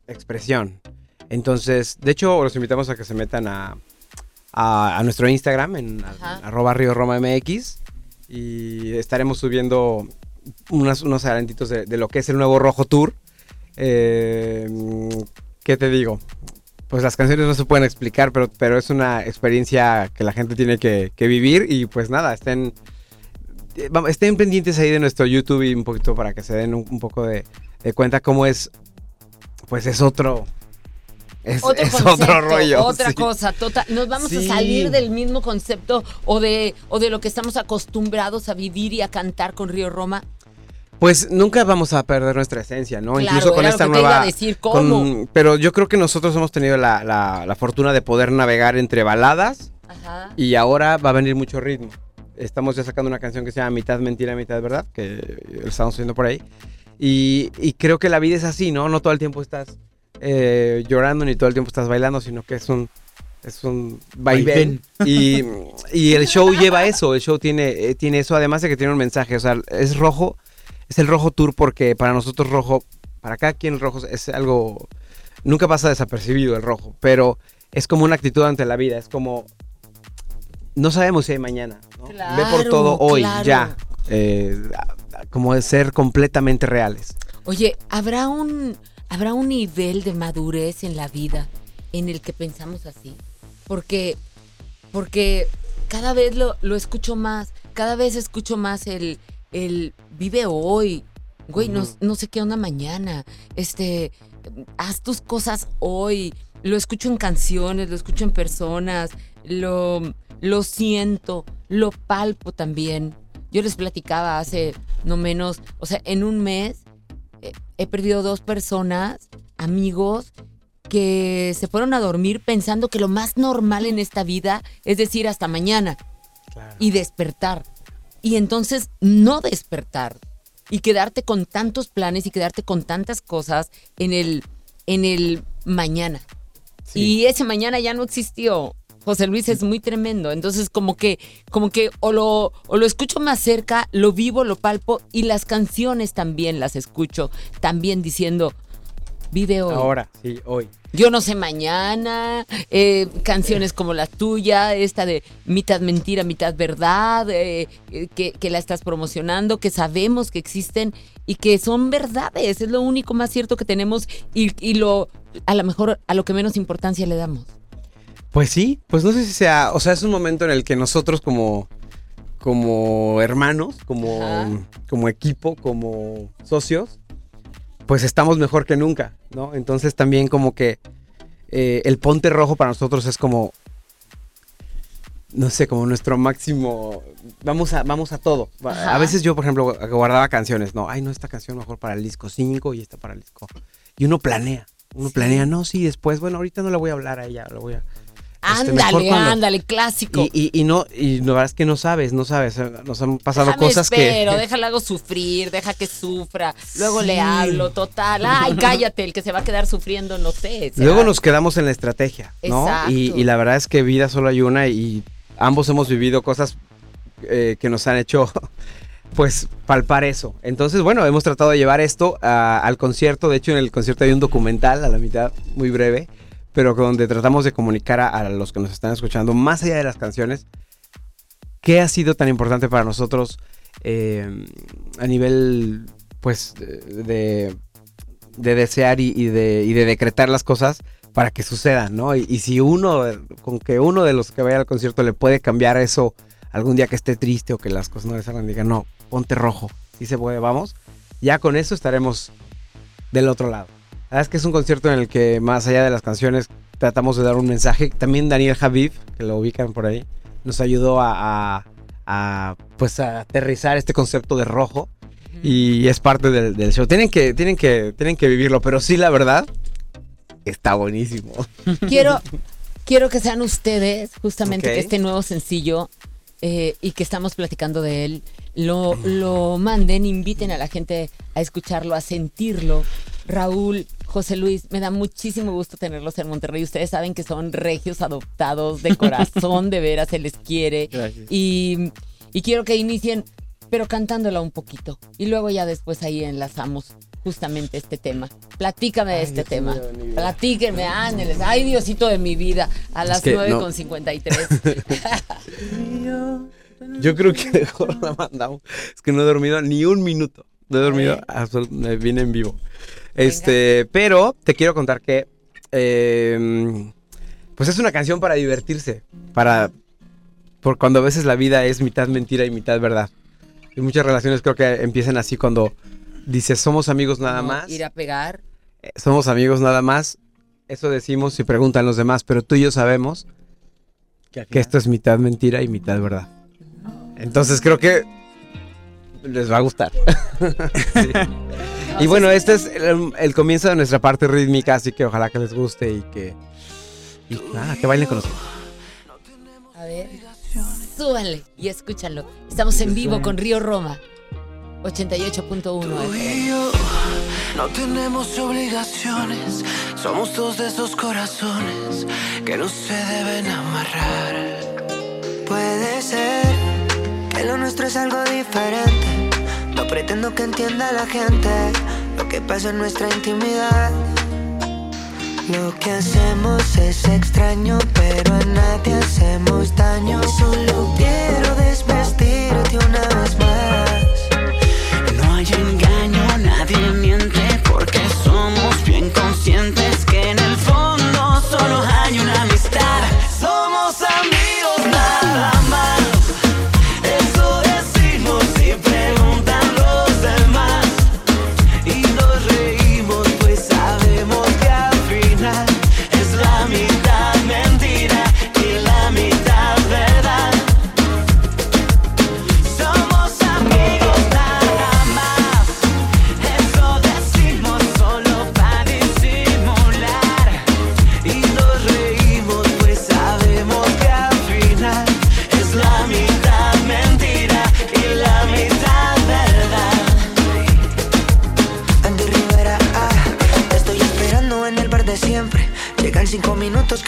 expresión. Entonces, de hecho, los invitamos a que se metan a, a, a nuestro Instagram en arroba Río Roma MX y estaremos subiendo unas- unos adelantitos de, de lo que es el nuevo Rojo Tour. Eh, ¿Qué te digo? Pues las canciones no se pueden explicar, pero, pero es una experiencia que la gente tiene que, que vivir y pues nada, estén, eh, estén pendientes ahí de nuestro YouTube y un poquito para que se den un, un poco de, de cuenta cómo es, pues es otro, es, Otro es concepto, otro rollo. otra sí. cosa, total. Nos vamos Sí. a salir del mismo concepto o de, o de lo que estamos acostumbrados a vivir y a cantar con Río Roma. Pues nunca vamos a perder nuestra esencia, ¿no? Claro, Incluso con esta que te iba nueva. a decir, con- ¿cómo? pero yo creo que nosotros hemos tenido la, la- la fortuna de poder navegar entre baladas Ajá. y ahora va a venir mucho ritmo. Estamos ya sacando una canción que se llama Mitad Mentira, Mitad Verdad, que estamos haciendo por ahí. Y, y creo que la vida es así, ¿no? No todo el tiempo estás eh, llorando ni todo el tiempo estás bailando, sino que es un. Es un vaivén. Y, y el show lleva eso, el show tiene, eh, tiene eso, además de que tiene un mensaje, o sea, es rojo, es el rojo tour porque para nosotros rojo, para cada quien el rojo es algo, nunca pasa desapercibido el rojo, pero es como una actitud ante la vida, es como, no sabemos si hay mañana, ¿no? ve por todo hoy, claro. ya, eh, como de ser completamente reales. Oye, ¿habrá un, ¿habrá un nivel de madurez en la vida en el que pensamos así? Porque, porque cada vez lo, lo escucho más, cada vez escucho más el, el vive hoy. Güey, no, no sé qué onda mañana. Este, haz tus cosas hoy. Lo escucho en canciones, lo escucho en personas, lo, lo siento, lo palpo también. Yo les platicaba hace no menos, o sea, en un mes he perdido dos personas, amigos, que se fueron a dormir pensando que lo más normal en esta vida es decir hasta mañana y despertar. Y entonces no despertar y quedarte con tantos planes y quedarte con tantas cosas en el, en el mañana. Y ese mañana ya no existió. José Luis es muy tremendo. Entonces, como que, como que o lo, o lo escucho más cerca, lo vivo, lo palpo, y las canciones también las escucho, también diciendo, Vive hoy. Ahora, sí, hoy. Yo no sé mañana, eh, canciones como la tuya, esta de mitad mentira, mitad verdad, eh, eh, que, que la estás promocionando, que sabemos que existen y que son verdades. Es lo único más cierto que tenemos y, y lo, a lo mejor, a lo que menos importancia le damos. Pues sí, pues no sé si sea, o sea, es un momento en el que nosotros como, como hermanos, como, como equipo, como socios, pues estamos mejor que nunca, ¿no? Entonces también como que eh, el ponte rojo para nosotros es como, no sé, como nuestro máximo, vamos a, vamos a todo. Ajá. A veces yo, por ejemplo, guardaba canciones, no, ay, no, esta canción mejor para el disco 5 y esta para el disco. Y uno planea, uno planea, no, sí, después, bueno, ahorita no le voy a hablar a ella, lo voy a... Ándale, ándale, clásico. Y, y, y no, y la verdad es que no sabes, no sabes, eh, nos han pasado Déjame cosas espero, que... déjala hago sufrir, deja que sufra. Luego Sí. le hablo, total. Ay, cállate, el que se va a quedar sufriendo, no sé. será- Luego nos quedamos en la estrategia, ¿no? Exacto. Y, y la verdad es que vida solo hay una y ambos hemos vivido cosas eh, que nos han hecho, pues, palpar eso. Entonces, bueno, hemos tratado de llevar esto a- al concierto. De hecho, en el concierto hay un documental a la mitad, muy breve, pero donde tratamos de comunicar a, los que nos están escuchando, más allá de las canciones, qué ha sido tan importante para nosotros eh, a nivel, pues, de, de desear y, de, y de decretar las cosas para que sucedan, ¿no? Y, y si uno, con que uno de los que vaya al concierto le puede cambiar eso algún día que esté triste o que las cosas no le salgan, diga, no, ponte rojo, si se puede, vamos, ya con eso estaremos del otro lado. La verdad es que es un concierto en el que más allá de las canciones tratamos de dar un mensaje. También Daniel Javif, que lo ubican por ahí, nos ayudó a, a- a, pues a aterrizar este concepto de rojo y es parte del, del show. Tienen que, tienen que, tienen que vivirlo, pero sí la verdad está buenísimo. Quiero, quiero que sean ustedes, justamente, que este nuevo sencillo eh, y que estamos platicando de él, lo, lo manden, inviten a la gente a escucharlo, a sentirlo. Raúl, José Luis, me da muchísimo gusto tenerlos en Monterrey. Ustedes saben que son regios adoptados de corazón, de veras se les quiere. Gracias. Y, y quiero que inicien, pero cantándola un poquito. Y luego ya después ahí enlazamos justamente este tema. Platícame de este tema. Platíquenme, ándeles. Ay, Diosito de mi vida. A las nueve con 53. Yo creo que mejor la mandamos. Es que no he dormido ni un minuto. No he dormido, absolut- me vine en vivo. Este, pero te quiero contar que eh, pues es una canción para divertirse, para por cuando a veces la vida es mitad mentira y mitad verdad. Y muchas relaciones creo que empiezan así cuando dices somos amigos nada No, más, Ir a pegar. eh, somos amigos nada más. Eso decimos y preguntan los demás, pero tú y yo sabemos Que que esto es mitad mentira y mitad verdad. Entonces creo que les va a gustar. Sí. Y bueno, este es el, el comienzo de nuestra parte rítmica, así que ojalá que les guste y que, y nada, que bailen con nosotros. A ver. Súbanle y escúchalo. Estamos en vivo con Río Roma. 88.1 Tú FM. y yo no tenemos obligaciones, somos dos de esos corazones que no se deben amarrar. Puede ser que lo nuestro es algo diferente. No pretendo que entienda la gente lo que pasa en nuestra intimidad. Lo que hacemos es extraño, pero a nadie hacemos daño. Solo quiero desvestirte una vez más. No hay engaño, nadie miente porque somos bien conscientes que en el fondo solo hay una amistad. Somos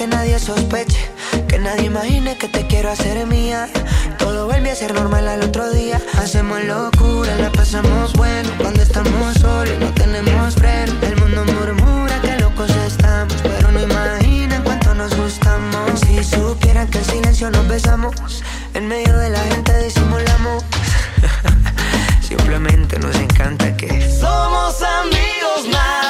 que nadie sospeche, que nadie imagine que te quiero hacer mía. Todo vuelve a ser normal al otro día. Hacemos locura, la pasamos bueno. Cuando estamos solos no tenemos freno. El mundo murmura que locos estamos, pero no imaginan cuánto nos gustamos. Si supieran que en silencio nos besamos, en medio de la gente disimulamos. Simplemente nos encanta que Somos amigos más.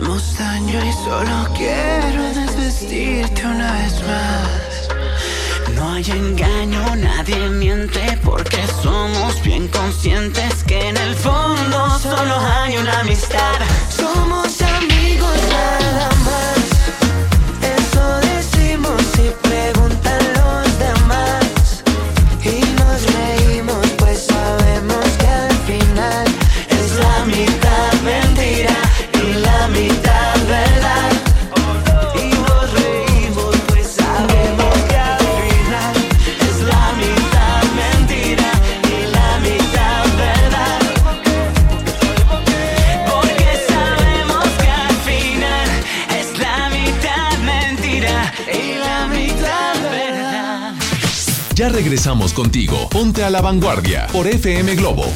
Hacemos daño y solo quiero desvestirte una vez más. No hay engaño, nadie miente porque somos bien conscientes que en el fondo solo hay una amistad. Somos amigos nada más. Regresamos contigo. Ponte a la vanguardia por FM Globo.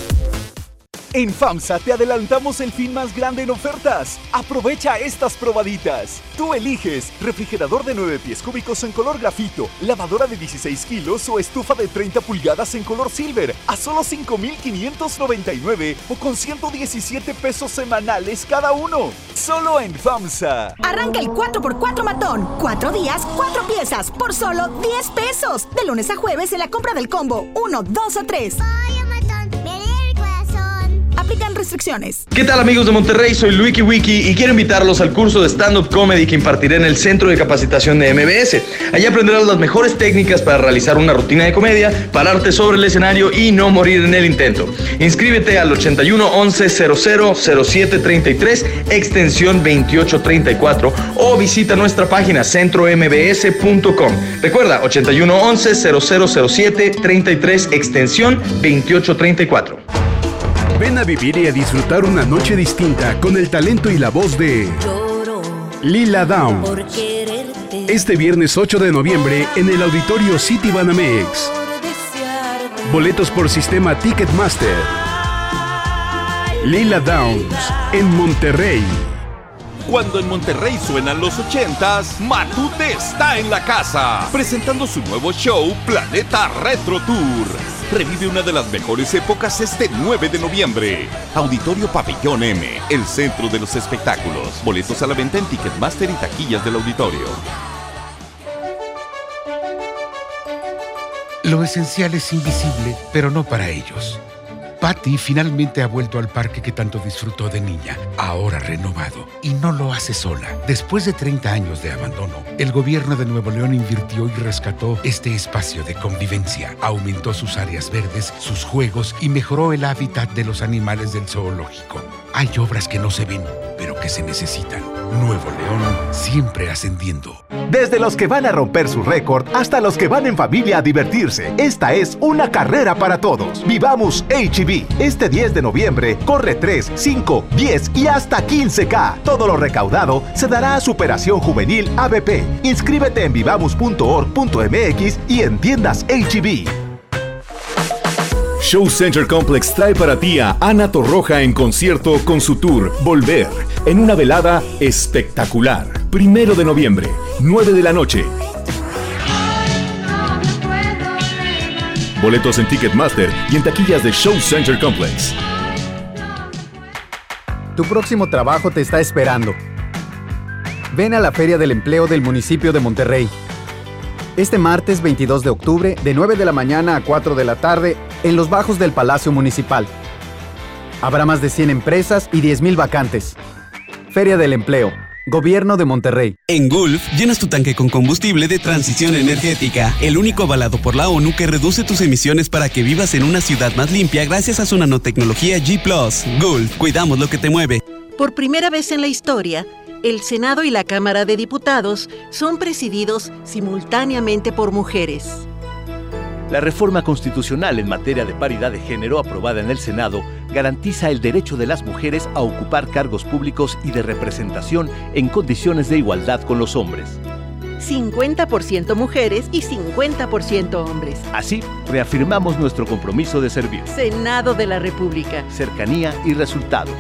En FAMSA te adelantamos el fin más grande en ofertas. Aprovecha estas probaditas. Tú eliges refrigerador de 9 pies cúbicos en color grafito, lavadora de 16 kilos o estufa de 30 pulgadas en color silver a solo 5,599 o con 117 pesos semanales cada uno. Solo en FAMSA. Arranca el 4x4 matón. Cuatro días, cuatro piezas, por solo 10 pesos. De lunes a jueves en la compra del combo 1, 2 o 3. Aplican restricciones. ¿Qué tal amigos de Monterrey? Soy Luiki Wiki y quiero invitarlos al curso de stand-up comedy que impartiré en el Centro de Capacitación de MBS. Allí aprenderás las mejores técnicas para realizar una rutina de comedia, pararte sobre el escenario y no morir en el intento. Inscríbete al 81 11 00 07 33 extensión 28 34 o visita nuestra página centrombs.com. Recuerda 81 11 0007 33 extensión 28 34. Ven a vivir y a disfrutar una noche distinta con el talento y la voz de Lila Downs. Este viernes 8 de noviembre en el auditorio City Banamex. Boletos por sistema Ticketmaster. Lila Downs en Monterrey. Cuando en Monterrey suenan los ochentas, Matute está en la casa, presentando su nuevo show Planeta Retro Tour. Revive una de las mejores épocas este 9 de noviembre. Auditorio Pabellón M, el centro de los espectáculos. Boletos a la venta en Ticketmaster y taquillas del auditorio. Lo esencial es invisible, pero no para ellos. Patty finalmente ha vuelto al parque que tanto disfrutó de niña, ahora renovado, y no lo hace sola. Después de 30 años de abandono, el gobierno de Nuevo León invirtió y rescató este espacio de convivencia, aumentó sus áreas verdes, sus juegos y mejoró el hábitat de los animales del zoológico. Hay obras que no se ven, pero que se necesitan. Nuevo León siempre ascendiendo. Desde los que van a romper su récord hasta los que van en familia a divertirse, esta es una carrera para todos. Vivamos HB. Este 10 de noviembre corre 3, 5, 10 y hasta 15K. Todo lo recaudado se dará a Superación Juvenil ABP. Inscríbete en vivamos.org.mx y en tiendas HB. Show Center Complex trae para ti a Ana Torroja en concierto con su tour Volver, en una velada espectacular. Primero de noviembre, 9 de la noche. Boletos en Ticketmaster y en taquillas de Show Center Complex. Tu próximo trabajo te está esperando. Ven a la Feria del Empleo del municipio de Monterrey. Este martes 22 de octubre, de 9 de la mañana a 4 de la tarde, en los bajos del Palacio Municipal. Habrá más de 100 empresas y 10.000 vacantes. Feria del Empleo. Gobierno de Monterrey. En Gulf, llenas tu tanque con combustible de transición energética, el único avalado por la ONU que reduce tus emisiones para que vivas en una ciudad más limpia gracias a su nanotecnología G ⁇ Gulf, cuidamos lo que te mueve. Por primera vez en la historia, el Senado y la Cámara de Diputados son presididos simultáneamente por mujeres. La reforma constitucional en materia de paridad de género aprobada en el Senado garantiza el derecho de las mujeres a ocupar cargos públicos y de representación en condiciones de igualdad con los hombres. 50% mujeres y 50% hombres. Así, reafirmamos nuestro compromiso de servir. Senado de la República. Cercanía y resultados.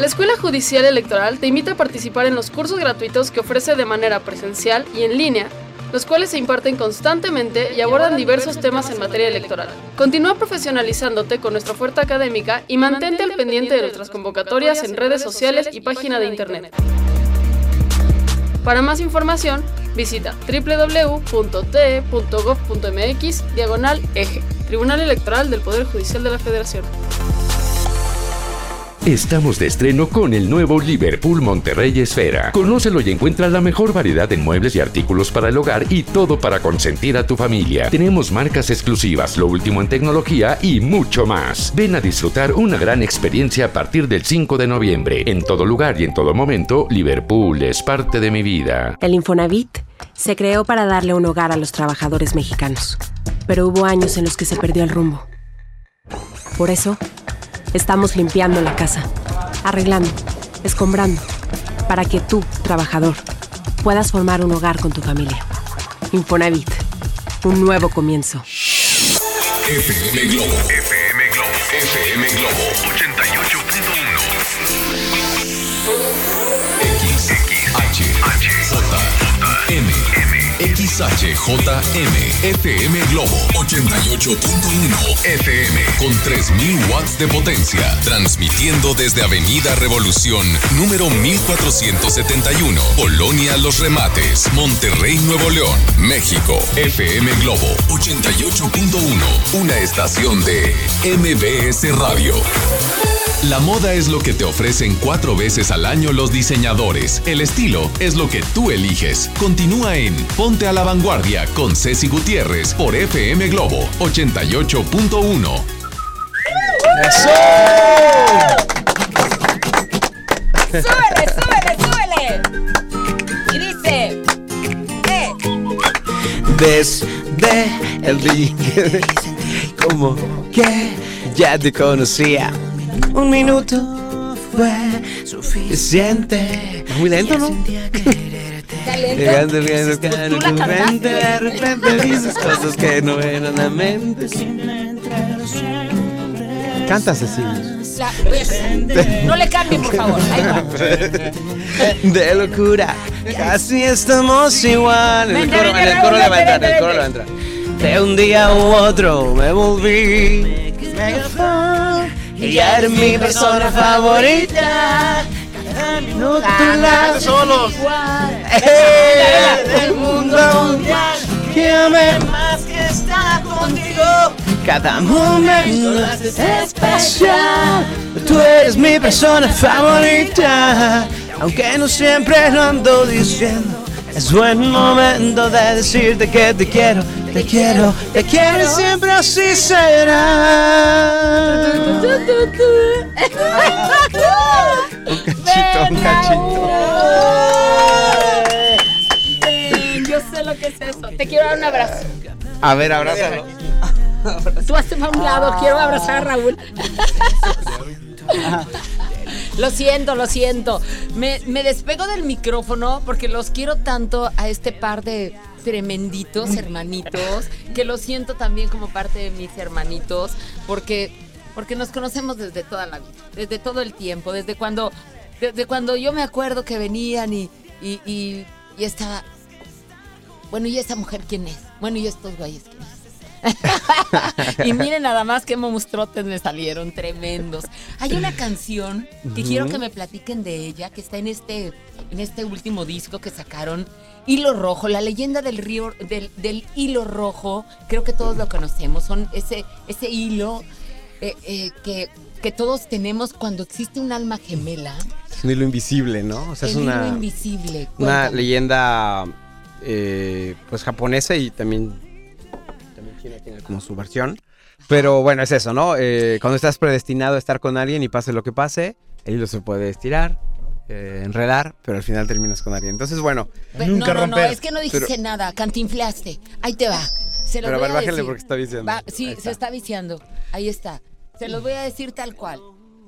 La Escuela Judicial Electoral te invita a participar en los cursos gratuitos que ofrece de manera presencial y en línea los cuales se imparten constantemente y abordan diversos temas en materia electoral. Continúa profesionalizándote con nuestra oferta académica y mantente al pendiente de nuestras convocatorias en redes sociales y página de internet. Para más información, visita www.te.gov.mx diagonal eje, Tribunal Electoral del Poder Judicial de la Federación. Estamos de estreno con el nuevo Liverpool Monterrey Esfera. Conócelo y encuentra la mejor variedad de muebles y artículos para el hogar y todo para consentir a tu familia. Tenemos marcas exclusivas, lo último en tecnología y mucho más. Ven a disfrutar una gran experiencia a partir del 5 de noviembre. En todo lugar y en todo momento, Liverpool es parte de mi vida. El Infonavit se creó para darle un hogar a los trabajadores mexicanos. Pero hubo años en los que se perdió el rumbo. Por eso, Estamos limpiando la casa, arreglando, escombrando, para que tú, trabajador, puedas formar un hogar con tu familia. Infonavit, un nuevo comienzo. FM Globo, FM Globo, FM Globo 88.1. XHJM, FM Globo 88.1 FM con 3000 watts de potencia, transmitiendo desde Avenida Revolución, número 1471, Polonia Los Remates, Monterrey, Nuevo León, México. FM Globo 88.1, una estación de MBS Radio. La moda es lo que te ofrecen cuatro veces al año los diseñadores. El estilo es lo que tú eliges. Continúa en Ponte a la Vanguardia con Ceci Gutiérrez por FM Globo 88.1. ¡Súbele, súbele, súbele! Y dice... Desde el día como que ya te conocía. Un minuto fue suficiente. Muy lento, ¿no? Llegando, la de repente, de repente dices cosas que no eran a mente. Canta Cecilia. La- pues, no le cambien, por favor. Ahí va. De locura, casi estamos igual. En el coro, en el coro le va a entrar, en el coro le va a entrar. De un día u otro me volví ya eres mi persona favorita. No tú la solos. del mundo mundial que amé más que estar contigo. Cada momento es especial. Tú eres mi persona favorita. Aunque no siempre lo ando diciendo. Es buen momento de decirte que te quiero, te quiero, te quiero y siempre así será. Un cachito, un cachito. Yo sé lo que es eso. Te quiero dar un abrazo. A ver, abrázalo. Tú hazte a un lado, quiero abrazar a Raúl. Lo siento, lo siento. Me, me despego del micrófono porque los quiero tanto a este par de tremenditos hermanitos que lo siento también como parte de mis hermanitos porque, porque nos conocemos desde toda la vida, desde todo el tiempo, desde cuando, desde cuando yo me acuerdo que venían y, y, y, y estaba... Bueno, ¿y esa mujer quién es? Bueno, ¿y estos güeyes quién es? y miren nada más qué monstruotes me salieron, tremendos. Hay una canción que quiero que me platiquen de ella, que está en este, en este último disco que sacaron. Hilo Rojo, la leyenda del río, del, del hilo rojo, creo que todos lo conocemos, son ese, ese hilo eh, eh, que, que todos tenemos cuando existe un alma gemela. Es un hilo invisible, ¿no? O sea, el es una, hilo invisible. una leyenda eh, pues japonesa y también China tiene como su versión. Pero bueno, es eso, ¿no? Eh, cuando estás predestinado a estar con alguien y pase lo que pase, el hilo se puede estirar, eh, enredar, pero al final terminas con alguien. Entonces, bueno, Pe- no, no, no, es que no dijiste Pero- nada, cantinflaste. Ahí te va. Se los Pero a voy ver, bájale decir. porque está viciando. Va- sí, Ahí se está. está viciando. Ahí está. Se los voy a decir tal cual.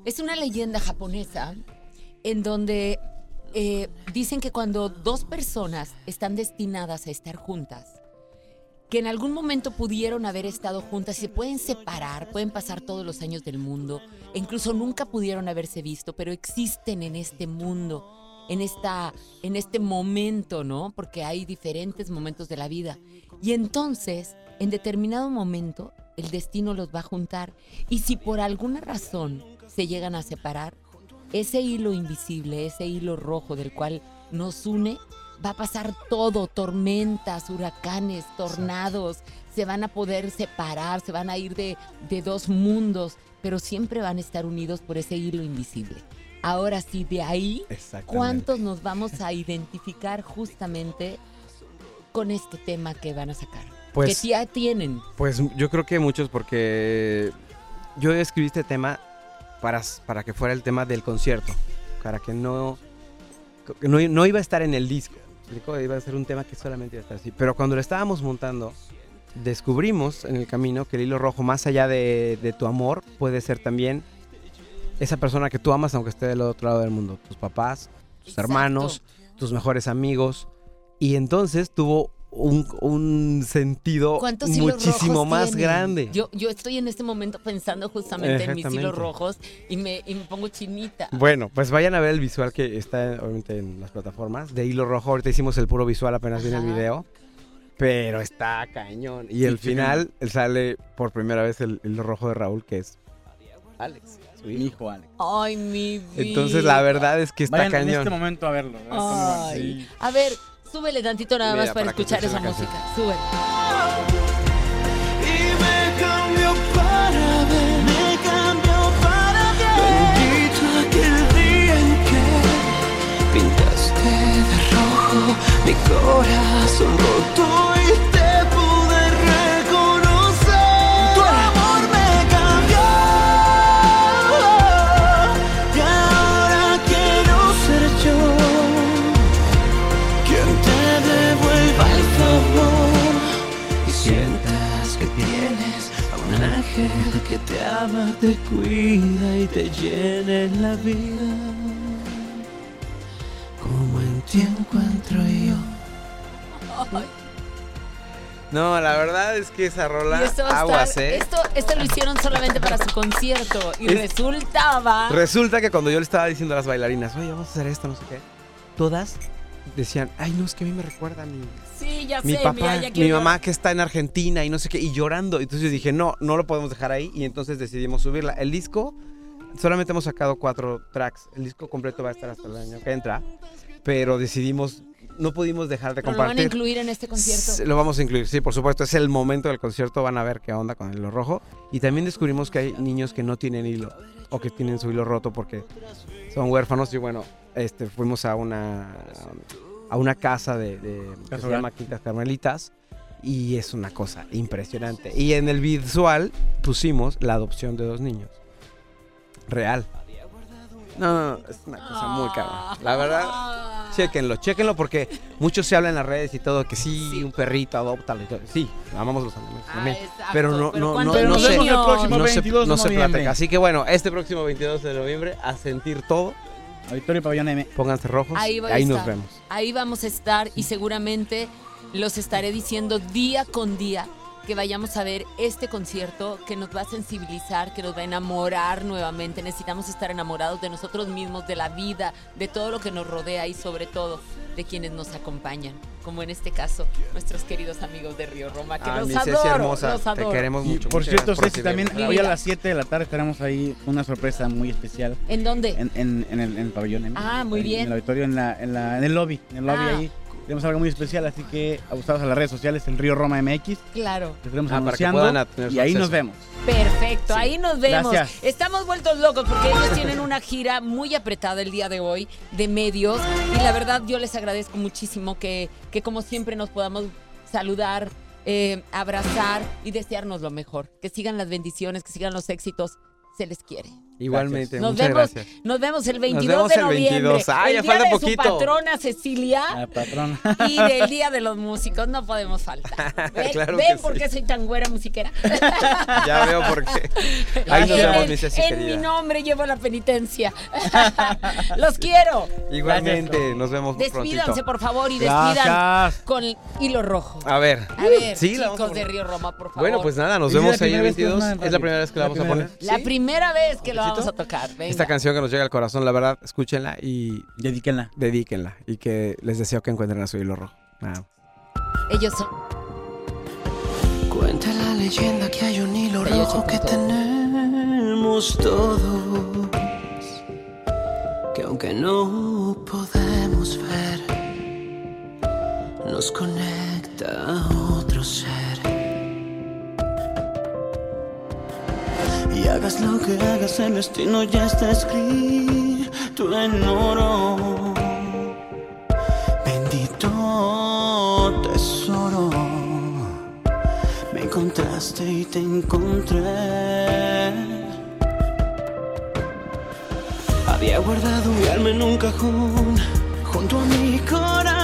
Es una leyenda japonesa en donde eh, dicen que cuando dos personas están destinadas a estar juntas, que en algún momento pudieron haber estado juntas se pueden separar, pueden pasar todos los años del mundo, e incluso nunca pudieron haberse visto, pero existen en este mundo, en esta en este momento, ¿no? Porque hay diferentes momentos de la vida. Y entonces, en determinado momento, el destino los va a juntar y si por alguna razón se llegan a separar, ese hilo invisible, ese hilo rojo del cual nos une, va a pasar todo, tormentas, huracanes, tornados, se van a poder separar, se van a ir de, de dos mundos, pero siempre van a estar unidos por ese hilo invisible. Ahora sí, de ahí, ¿cuántos nos vamos a identificar justamente con este tema que van a sacar? Pues- que ya tienen. Pues yo creo que muchos porque yo escribí este tema para, para que fuera el tema del concierto, para que no, no, no iba a estar en el disco, iba a ser un tema que solamente iba a estar así. Pero cuando lo estábamos montando, descubrimos en el camino que el hilo rojo, más allá de, de tu amor, puede ser también esa persona que tú amas aunque esté del otro lado del mundo, tus papás, tus hermanos, tus mejores amigos. Y entonces tuvo un, un sentido ¿Cuántos hilos muchísimo más tienen? grande. Yo, yo estoy en este momento pensando justamente en mis hilos rojos y me, y me pongo chinita. Bueno, pues vayan a ver el visual que está obviamente en las plataformas de Hilo Rojo. Ahorita hicimos el puro visual, apenas viene el video. Pero está cañón. Y Sí, el sí, final él sale por primera vez el hilo rojo de Raúl, que es Alex. Su Mi hijo Alex. Ay, mi vida. Entonces la verdad es que está Vayan cañón. en este momento a verlo. sí. A ver, súbele tantito nada Mira, más para, para escuchar esa música. Súbele. Y me cambió para ver, me cambió para bien. Bendito aquel día en que pintaste de rojo mi corazón roto y ángel que te ama, te cuida y te llena en la vida. Como en ti encuentro yo. No, la verdad es que esa rola, Y esto aguas, estar- ¿eh? esto, esto lo hicieron solamente para su concierto y Es- resultaba. Resulta que cuando yo le estaba diciendo a las bailarinas, oye, vamos a hacer esto, no sé qué, todas decían, ay, no, es que a mí me recuerda a mi, sí, ya mi sé, papá, mira, ya mi mamá que está en Argentina y no sé qué, y llorando. Entonces yo dije, no, no lo podemos dejar ahí. Y entonces decidimos subirla. El disco, solamente hemos sacado cuatro tracks. El disco completo va a estar hasta el año que entra. Pero decidimos, no pudimos dejar de ¿Pero lo van a compartir. incluir en este concierto? Lo vamos a incluir, sí, por supuesto. Es el momento del concierto. Van a ver qué onda con el hilo rojo. Y también descubrimos que hay niños que no tienen hilo o que tienen su hilo roto porque son huérfanos. Y bueno, este, fuimos a una, a una casa de, de- que se Hogar. llama Quintas Carmelitas. Y es una cosa impresionante. Y en el visual pusimos la adopción de dos niños. Real. No, no, no, es una cosa muy cara. La verdad, chéquenlo, chéquenlo porque mucho se habla en las redes y todo que sí, un perrito, adóptalo y todo. Sí, amamos los animales también. exacto, pero no, no, ¿cuántos no, no se, no se- 22 de no se platica. Así que bueno, este próximo 22 de noviembre, a sentir todo. Auditorio Pabellón M. Pónganse rojos. Ahí, Ahí, nos vemos. Ahí vamos a estar y seguramente los estaré diciendo día con día que vayamos a ver este concierto que nos va a sensibilizar, que nos va a enamorar nuevamente. Necesitamos estar enamorados de nosotros mismos, de la vida, de todo lo que nos rodea y sobre todo de quienes nos acompañan, como en este caso nuestros queridos amigos de Río Roma, que Ah, los mi Ceci adoro, hermosa, los te adoro. queremos mucho. Por Muchas cierto, por Ceci, también hoy a las 7 de la tarde estaremos ahí una sorpresa muy especial. ¿En dónde? En, en- en el, en el pabellón. Ah, muy En- bien. En el auditorio, en, la, en, la- en el lobby. En el lobby Ah. ahí. Tenemos algo muy especial, así que abusados a las redes sociales, el Río Roma MX. Claro. Les estaremos Ah, para que anunciando puedan a- tener su y ahí nos vemos. Perfecto, ahí nos vemos. Gracias. Estamos vueltos locos porque ellos tienen una gira muy apretada el día de hoy de medios y la verdad yo les agradezco muchísimo que, que como siempre nos podamos saludar, eh, abrazar y desearnos lo mejor. Que sigan las bendiciones, que sigan los éxitos. Se les quiere. Igualmente, Nos muchas vemos, gracias. nos vemos el 22 vemos de el noviembre. 22. Ay, el ya día falta de poquito. su patrona Cecilia La patrona. y del día de los músicos. No podemos faltar. ¿Ven, Claro ven que por sí. qué soy tan güera musiquera? Ya veo por qué. Ahí nos En vemos, el- mi Ceci En querida. mi nombre llevo la penitencia. Los quiero. Igualmente, nos vemos Despídanse, prontito. por favor, y despidan Gracias. con el hilo rojo. A ver. A ver, Sí, vamos a chicos de poner. Río Roma, por favor. Bueno, pues nada, nos ¿Es la vemos ahí el vez que 22. vamos a- Es la primera vez que la vamos a poner. La primera vez que lo vamos a tocar. Venga. Esta canción que nos llega al corazón, la verdad, escúchenla y Dedíquenla. dedíquenla. Y que les deseo que encuentren a su hilo rojo. Nada. Ellos son. Cuenta la leyenda que hay un hilo rojo que tenemos todos. Que aunque no podemos ver, nos conecta a otro ser. Y hagas lo que hagas, el destino ya está escrito en oro. Bendito tesoro. Me encontraste y te encontré. Había guardado mi alma en un cajón junto a mi corazón.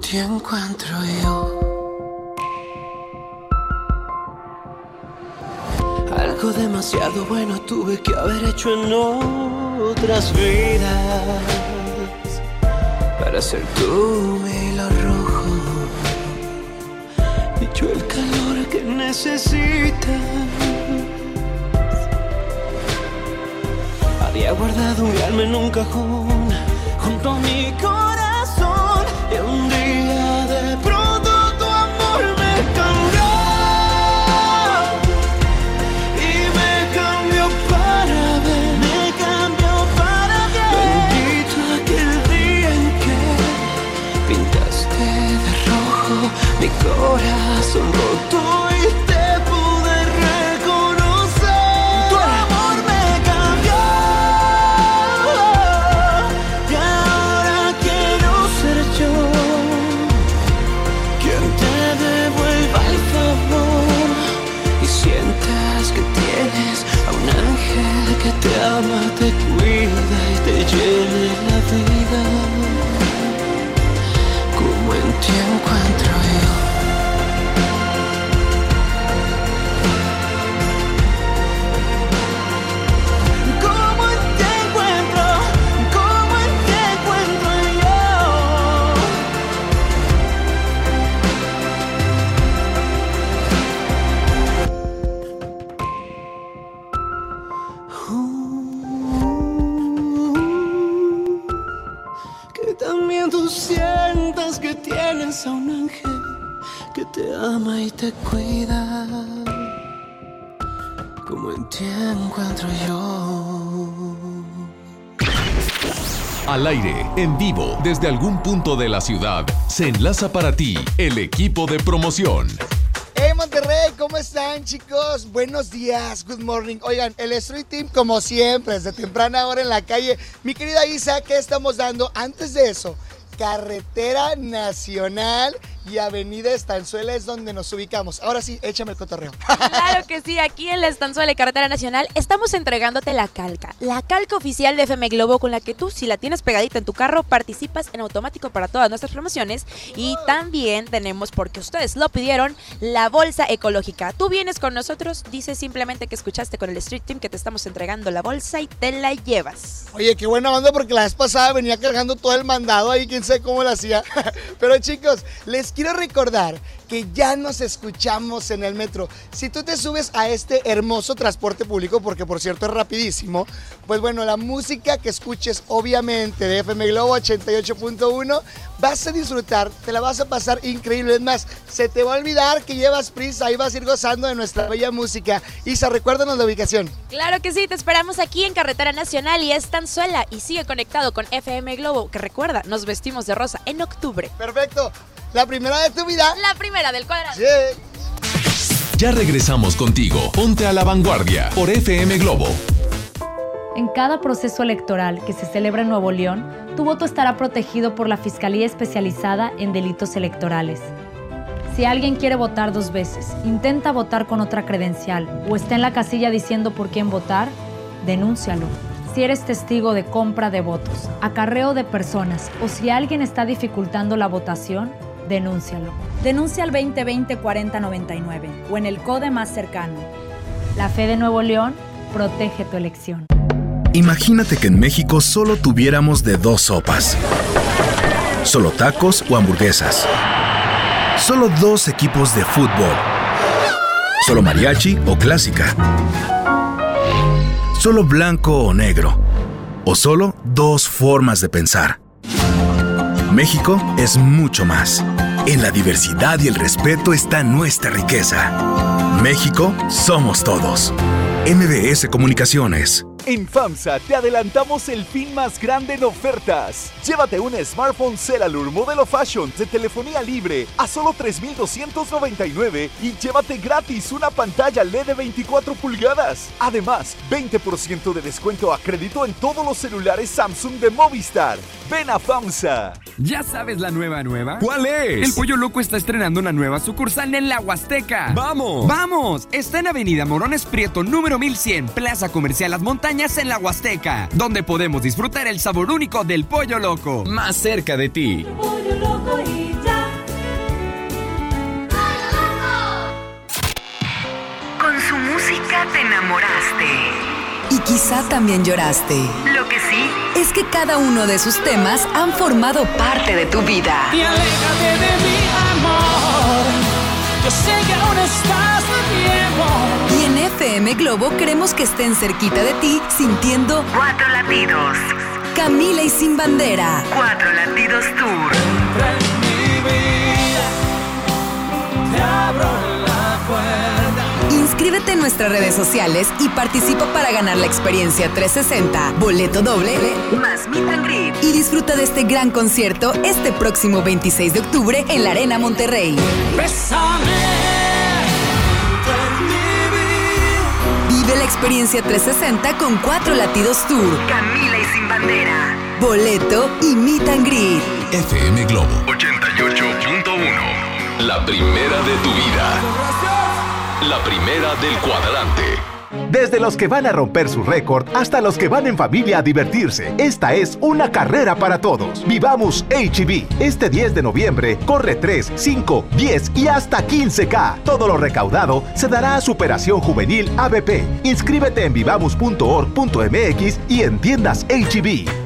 Ti encuentro yo. Algo demasiado bueno tuve que haber hecho en otras vidas para ser tú mi hilo rojo y yo el calor que necesitas. Había guardado mi alma en un cajón junto a mi corazón Al aire, en vivo, desde algún punto de la ciudad, se enlaza para ti el equipo de promoción. Monterrey Monterrey, ¿cómo están chicos? Buenos días, good morning. Oigan, el Street Team como siempre, desde temprana hora en la calle. Mi querida Isa, ¿qué estamos dando? Antes de eso, carretera nacional y Avenida Estanzuela es donde nos ubicamos. Ahora sí, échame el cotorreo. Claro que sí, aquí en la Estanzuela y Carretera Nacional estamos entregándote la calca. La calca oficial de FM Globo con la que tú, si la tienes pegadita en tu carro, participas en automático para todas nuestras promociones. Y también tenemos, porque ustedes lo pidieron, la bolsa ecológica. Tú vienes con nosotros, dices simplemente que escuchaste con el Street Team que te estamos entregando la bolsa y te la llevas. Oye, qué buena onda porque la vez pasada venía cargando todo el mandado ahí, quién sabe cómo lo hacía. Pero chicos, les quiero recordar que ya nos escuchamos en el metro. Si tú te subes a este hermoso transporte público, porque por cierto es rapidísimo, pues bueno, la música que escuches obviamente de FM Globo 88.1 vas a disfrutar, te la vas a pasar increíble. Es más, se te va a olvidar que llevas prisa y vas a ir gozando de nuestra bella música. Isa, recuérdanos la ubicación. Claro que sí, te esperamos aquí en Carretera Nacional y Estanzuela y sigue conectado con FM Globo, que recuerda, nos vestimos de rosa en octubre. Perfecto. La primera de tu vida. La primera del cuadrado. Ya regresamos contigo. Ponte a la vanguardia por FM Globo. En cada proceso electoral que se celebra en Nuevo León, tu voto estará protegido por la Fiscalía Especializada en Delitos Electorales. Si alguien quiere votar dos veces, intenta votar con otra credencial o está en la casilla diciendo por quién votar, denúncialo. Si eres testigo de compra de votos, acarreo de personas o si alguien está dificultando la votación, denúncialo. Denuncia al 2020-4099 o en el CODE más cercano. La fe de Nuevo León protege tu elección. Imagínate que en México solo tuviéramos de dos sopas. Solo tacos o hamburguesas. Solo dos equipos de fútbol. Solo mariachi o clásica. Solo blanco o negro. O solo dos formas de pensar. México es mucho más. En la diversidad y el respeto está nuestra riqueza. México somos todos. MBS Comunicaciones. En FAMSA te adelantamos el fin más grande en ofertas. Llévate un smartphone Celalur modelo Fashion de telefonía libre a solo 3,299 y llévate gratis una pantalla LED de 24 pulgadas. Además, 20% de descuento a crédito en todos los celulares Samsung de Movistar. Ven a FAMSA. ¿Ya sabes la nueva nueva? ¿Cuál es? El Pollo Loco está estrenando una nueva sucursal en la Huasteca. ¡Vamos! ¡Vamos! Está en Avenida Morones Prieto, número 1100, Plaza Comercial Las Montañas en la Huasteca, donde podemos disfrutar el sabor único del pollo loco. Más cerca de ti. Con su música te enamoraste. Y quizá también lloraste. Lo que sí es que cada uno de sus temas han formado parte de tu vida. Y aléjate de mi amor. Yo sé que aún estás a tiempo. Y en FM Globo queremos que estén cerquita de ti sintiendo cuatro latidos. Camila y sin bandera. Cuatro latidos tour. Te abro la puerta. Inscríbete en nuestras redes sociales y participa para ganar la experiencia 360, boleto doble, más meet and greet. Y disfruta de este gran concierto este próximo 26 de octubre en la Arena Monterrey. Experiencia 360 con cuatro latidos tour. Camila y sin bandera. Boleto y meet and greet. FM Globo 88.1. La primera de tu vida. La primera del cuadrante. Desde los que van a romper su récord hasta los que van en familia a divertirse, esta es una carrera para todos. Vivamos HB. Este 10 de noviembre corre 3, 5, 10 y hasta 15K. Todo lo recaudado se dará a Superación Juvenil ABP. Inscríbete en vivamos.org.mx y en tiendas HB.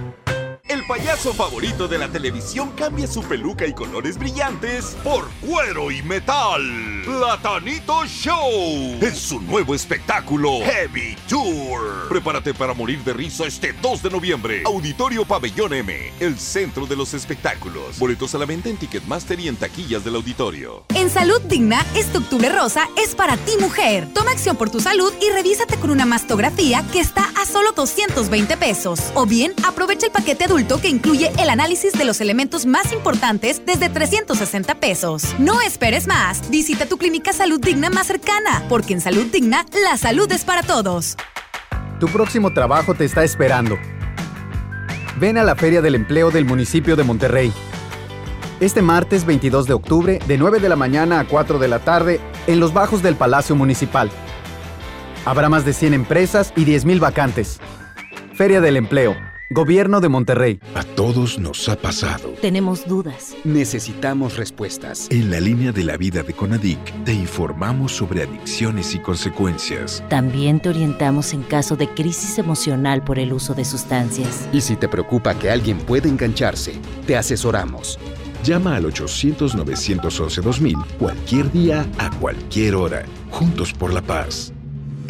El payaso favorito de la televisión cambia su peluca y colores brillantes por cuero y metal. Platanito Show en su nuevo espectáculo Heavy Tour. Prepárate para morir de risa este 2 de noviembre. Auditorio Pabellón M, el centro de los espectáculos. Boletos a la venta en Ticketmaster y en taquillas del auditorio. En Salud Digna, este octubre rosa es para ti mujer. Toma acción por tu salud y revísate con una mastografía que está a solo 220 pesos. O bien, aprovecha el paquete adulto que incluye el análisis de los elementos más importantes desde 360 pesos. No esperes más. Visita tu clínica Salud Digna más cercana, porque en Salud Digna la salud es para todos. Tu próximo trabajo te está esperando. Ven a la Feria del Empleo del municipio de Monterrey. Este martes 22 de octubre, de 9 de la mañana a 4 de la tarde, en los bajos del Palacio Municipal. Habrá más de 100 empresas y 10.000 vacantes. Feria del Empleo. Gobierno de Monterrey. A todos nos ha pasado. Tenemos dudas. Necesitamos respuestas. En la línea de la vida de Conadic te informamos sobre adicciones y consecuencias. También te orientamos en caso de crisis emocional por el uso de sustancias. Y si te preocupa que alguien pueda engancharse, te asesoramos. Llama al 800-911-2000 cualquier día, a cualquier hora. Juntos por la paz.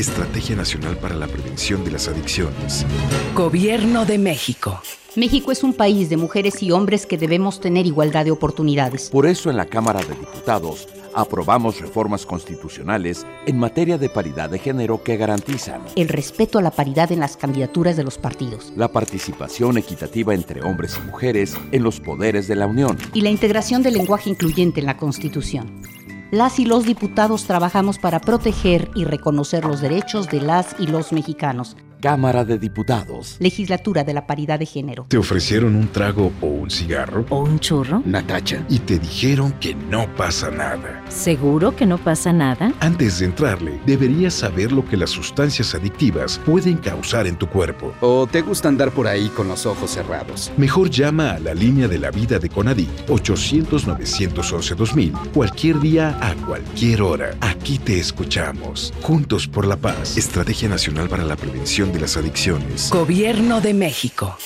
Estrategia Nacional para la Prevención de las Adicciones. Gobierno de México. México es un país de mujeres y hombres que debemos tener igualdad de oportunidades. Por eso en la Cámara de Diputados aprobamos reformas constitucionales en materia de paridad de género que garantizan el respeto a la paridad en las candidaturas de los partidos, la participación equitativa entre hombres y mujeres en los poderes de la Unión y la integración del lenguaje incluyente en la Constitución las y los diputados trabajamos para proteger y reconocer los derechos de las y los mexicanos Cámara de Diputados. Legislatura de la Paridad de Género. ¿Te ofrecieron un trago o un cigarro? ¿O un churro? Natacha. Y te dijeron que no pasa nada. ¿Seguro que no pasa nada? Antes de entrarle, deberías saber lo que las sustancias adictivas pueden causar en tu cuerpo. ¿O te gusta andar por ahí con los ojos cerrados? Mejor llama a la línea de la vida de Conadic 800-911-2000 cualquier día a cualquier hora. Aquí te escuchamos. Juntos por la paz. Estrategia Nacional para la Prevención de las adicciones. Gobierno de México.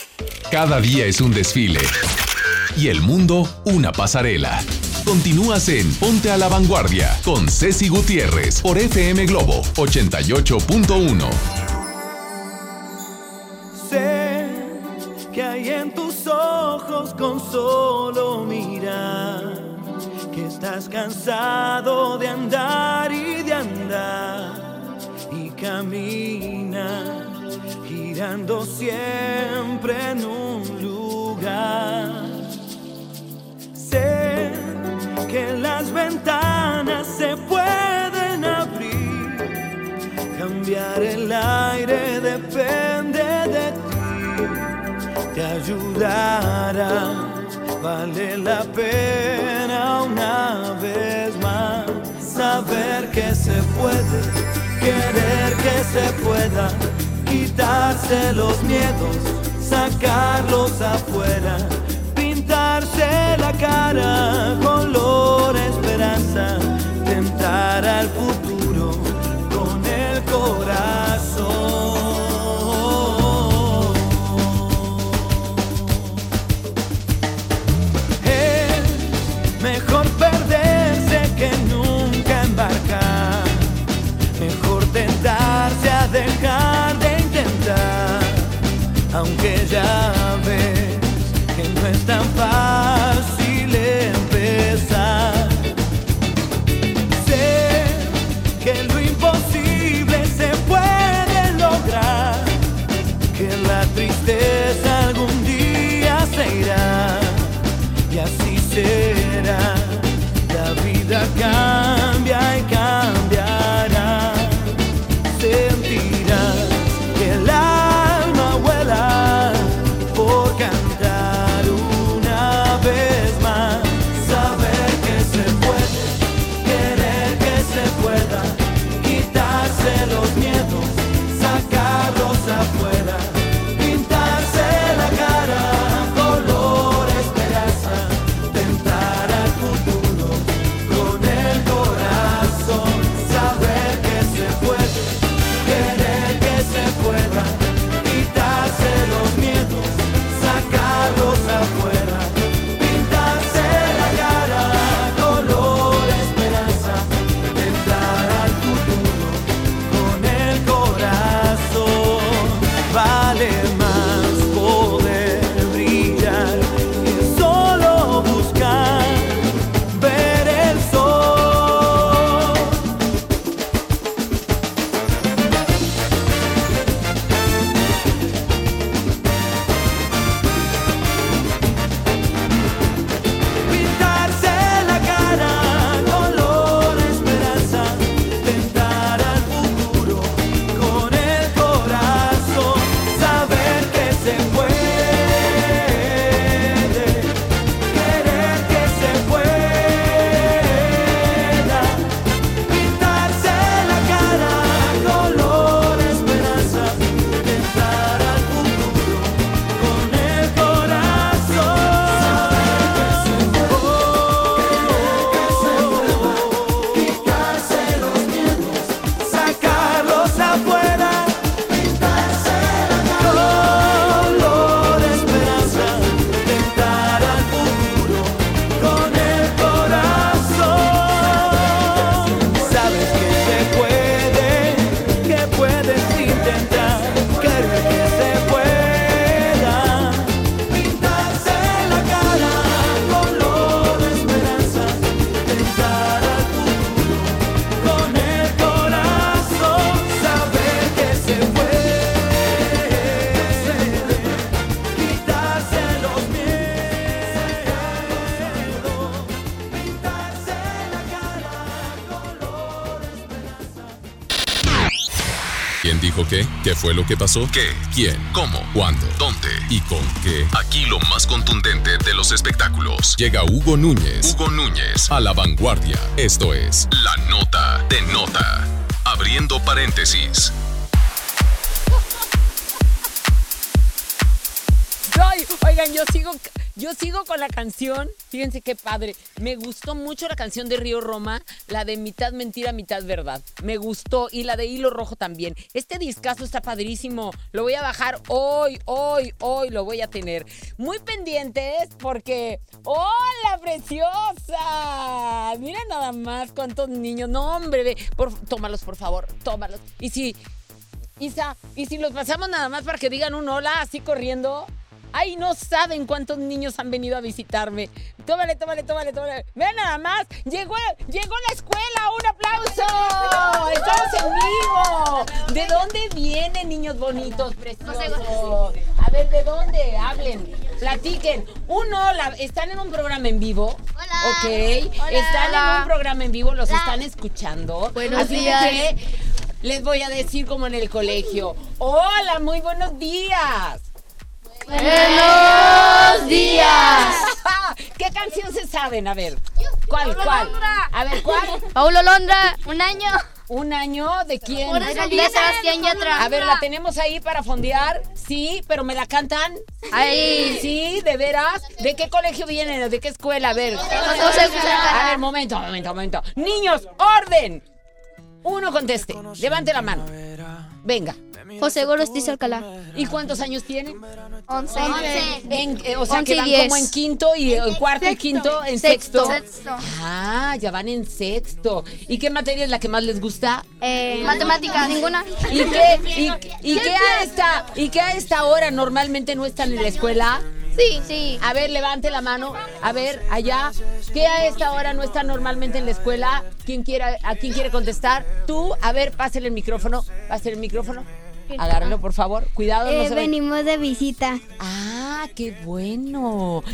Cada día es un desfile y el mundo una pasarela. Continúas en Ponte a la Vanguardia con Ceci Gutiérrez por FM Globo 88.1. Sé que hay en tus ojos con solo mirar que estás cansado de andar y de andar y camina girando siempre en un lugar. Sé que las ventanas se pueden abrir, cambiar el aire depende de ti, te ayudará. Vale la pena una vez más saber que se puede, querer que se pueda quitarse los miedos, sacarlos afuera, pintarse la cara, color esperanza, tentar al futuro con el corazón. Fue lo que pasó? ¿Qué? ¿Quién? ¿Cómo? ¿Cuándo? ¿Dónde? ¿Y con qué? Aquí lo más contundente de los espectáculos. Llega Hugo Núñez. Hugo Núñez a la vanguardia. Esto es La Nota de Nota. Abriendo paréntesis. Ay, oigan, yo sigo, yo sigo con la canción. Fíjense qué padre. Me gustó mucho la canción de Río Roma, la de mitad mentira, mitad verdad. Me gustó. Y la de Hilo Rojo también. Este discazo está padrísimo. Lo voy a bajar hoy, hoy, hoy lo voy a tener. Muy pendientes porque. ¡Hola, preciosa! Mira nada más cuántos niños. No, hombre, ve. Por, tómalos, por favor. Tómalos. Y si. Isa, ¿y si los pasamos nada más para que digan un hola así corriendo? Ay, no saben cuántos niños han venido a visitarme. Tómale, tómale, tómale, tómale. Vean nada más. Llegó, llegó la escuela. ¡Un aplauso! ¡Estamos en vivo! ¿De dónde vienen, niños bonitos, preciosos? A ver, ¿de dónde? Hablen, platiquen. Un hola. ¿Están en un programa en vivo? Hola. Ok. Están en un programa en vivo. ¿Los están escuchando? Buenos Así días. que les voy a decir como en el colegio. Hola, muy buenos días. ¡Buenos días! ¿Qué canción se saben? A ver. ¿Cuál, cuál? A ver, ¿cuál? Paulo Londra, un año. ¿Un año de quién? Por eso De Sebastián Yatra. A ver, ¿la tenemos ahí para fondear? Sí, pero ¿me la cantan? Ahí. Sí, ¿de veras? ¿De qué colegio vienen? ¿De qué escuela? A ver. A ver, momento, momento, momento. Niños, orden. Uno conteste. Levante la mano. Venga. José Gorostiza Alcalá. ¿Y cuántos años tienen? Once. En- eh, o sea, Once que y van diez. como en quinto y en cuarto y quinto en Sexto. sexto. Sexto. Ah, ya van en sexto. ¿Y qué materia es la que más les gusta? Eh, Matemáticas, ninguna. ¿Y qué, y, y qué a esta, y qué a esta hora normalmente no están en la escuela? Sí, sí. A ver, levante la mano. A ver, allá. ¿Qué a esta hora no está normalmente en la escuela? ¿Quién quiere, ¿A quién quiere contestar? Tú, a ver, pásale el micrófono. Pásale el micrófono. Agárralo, por favor. Cuidado, no Eh, se ve. venimos de visita. Ah, qué bueno.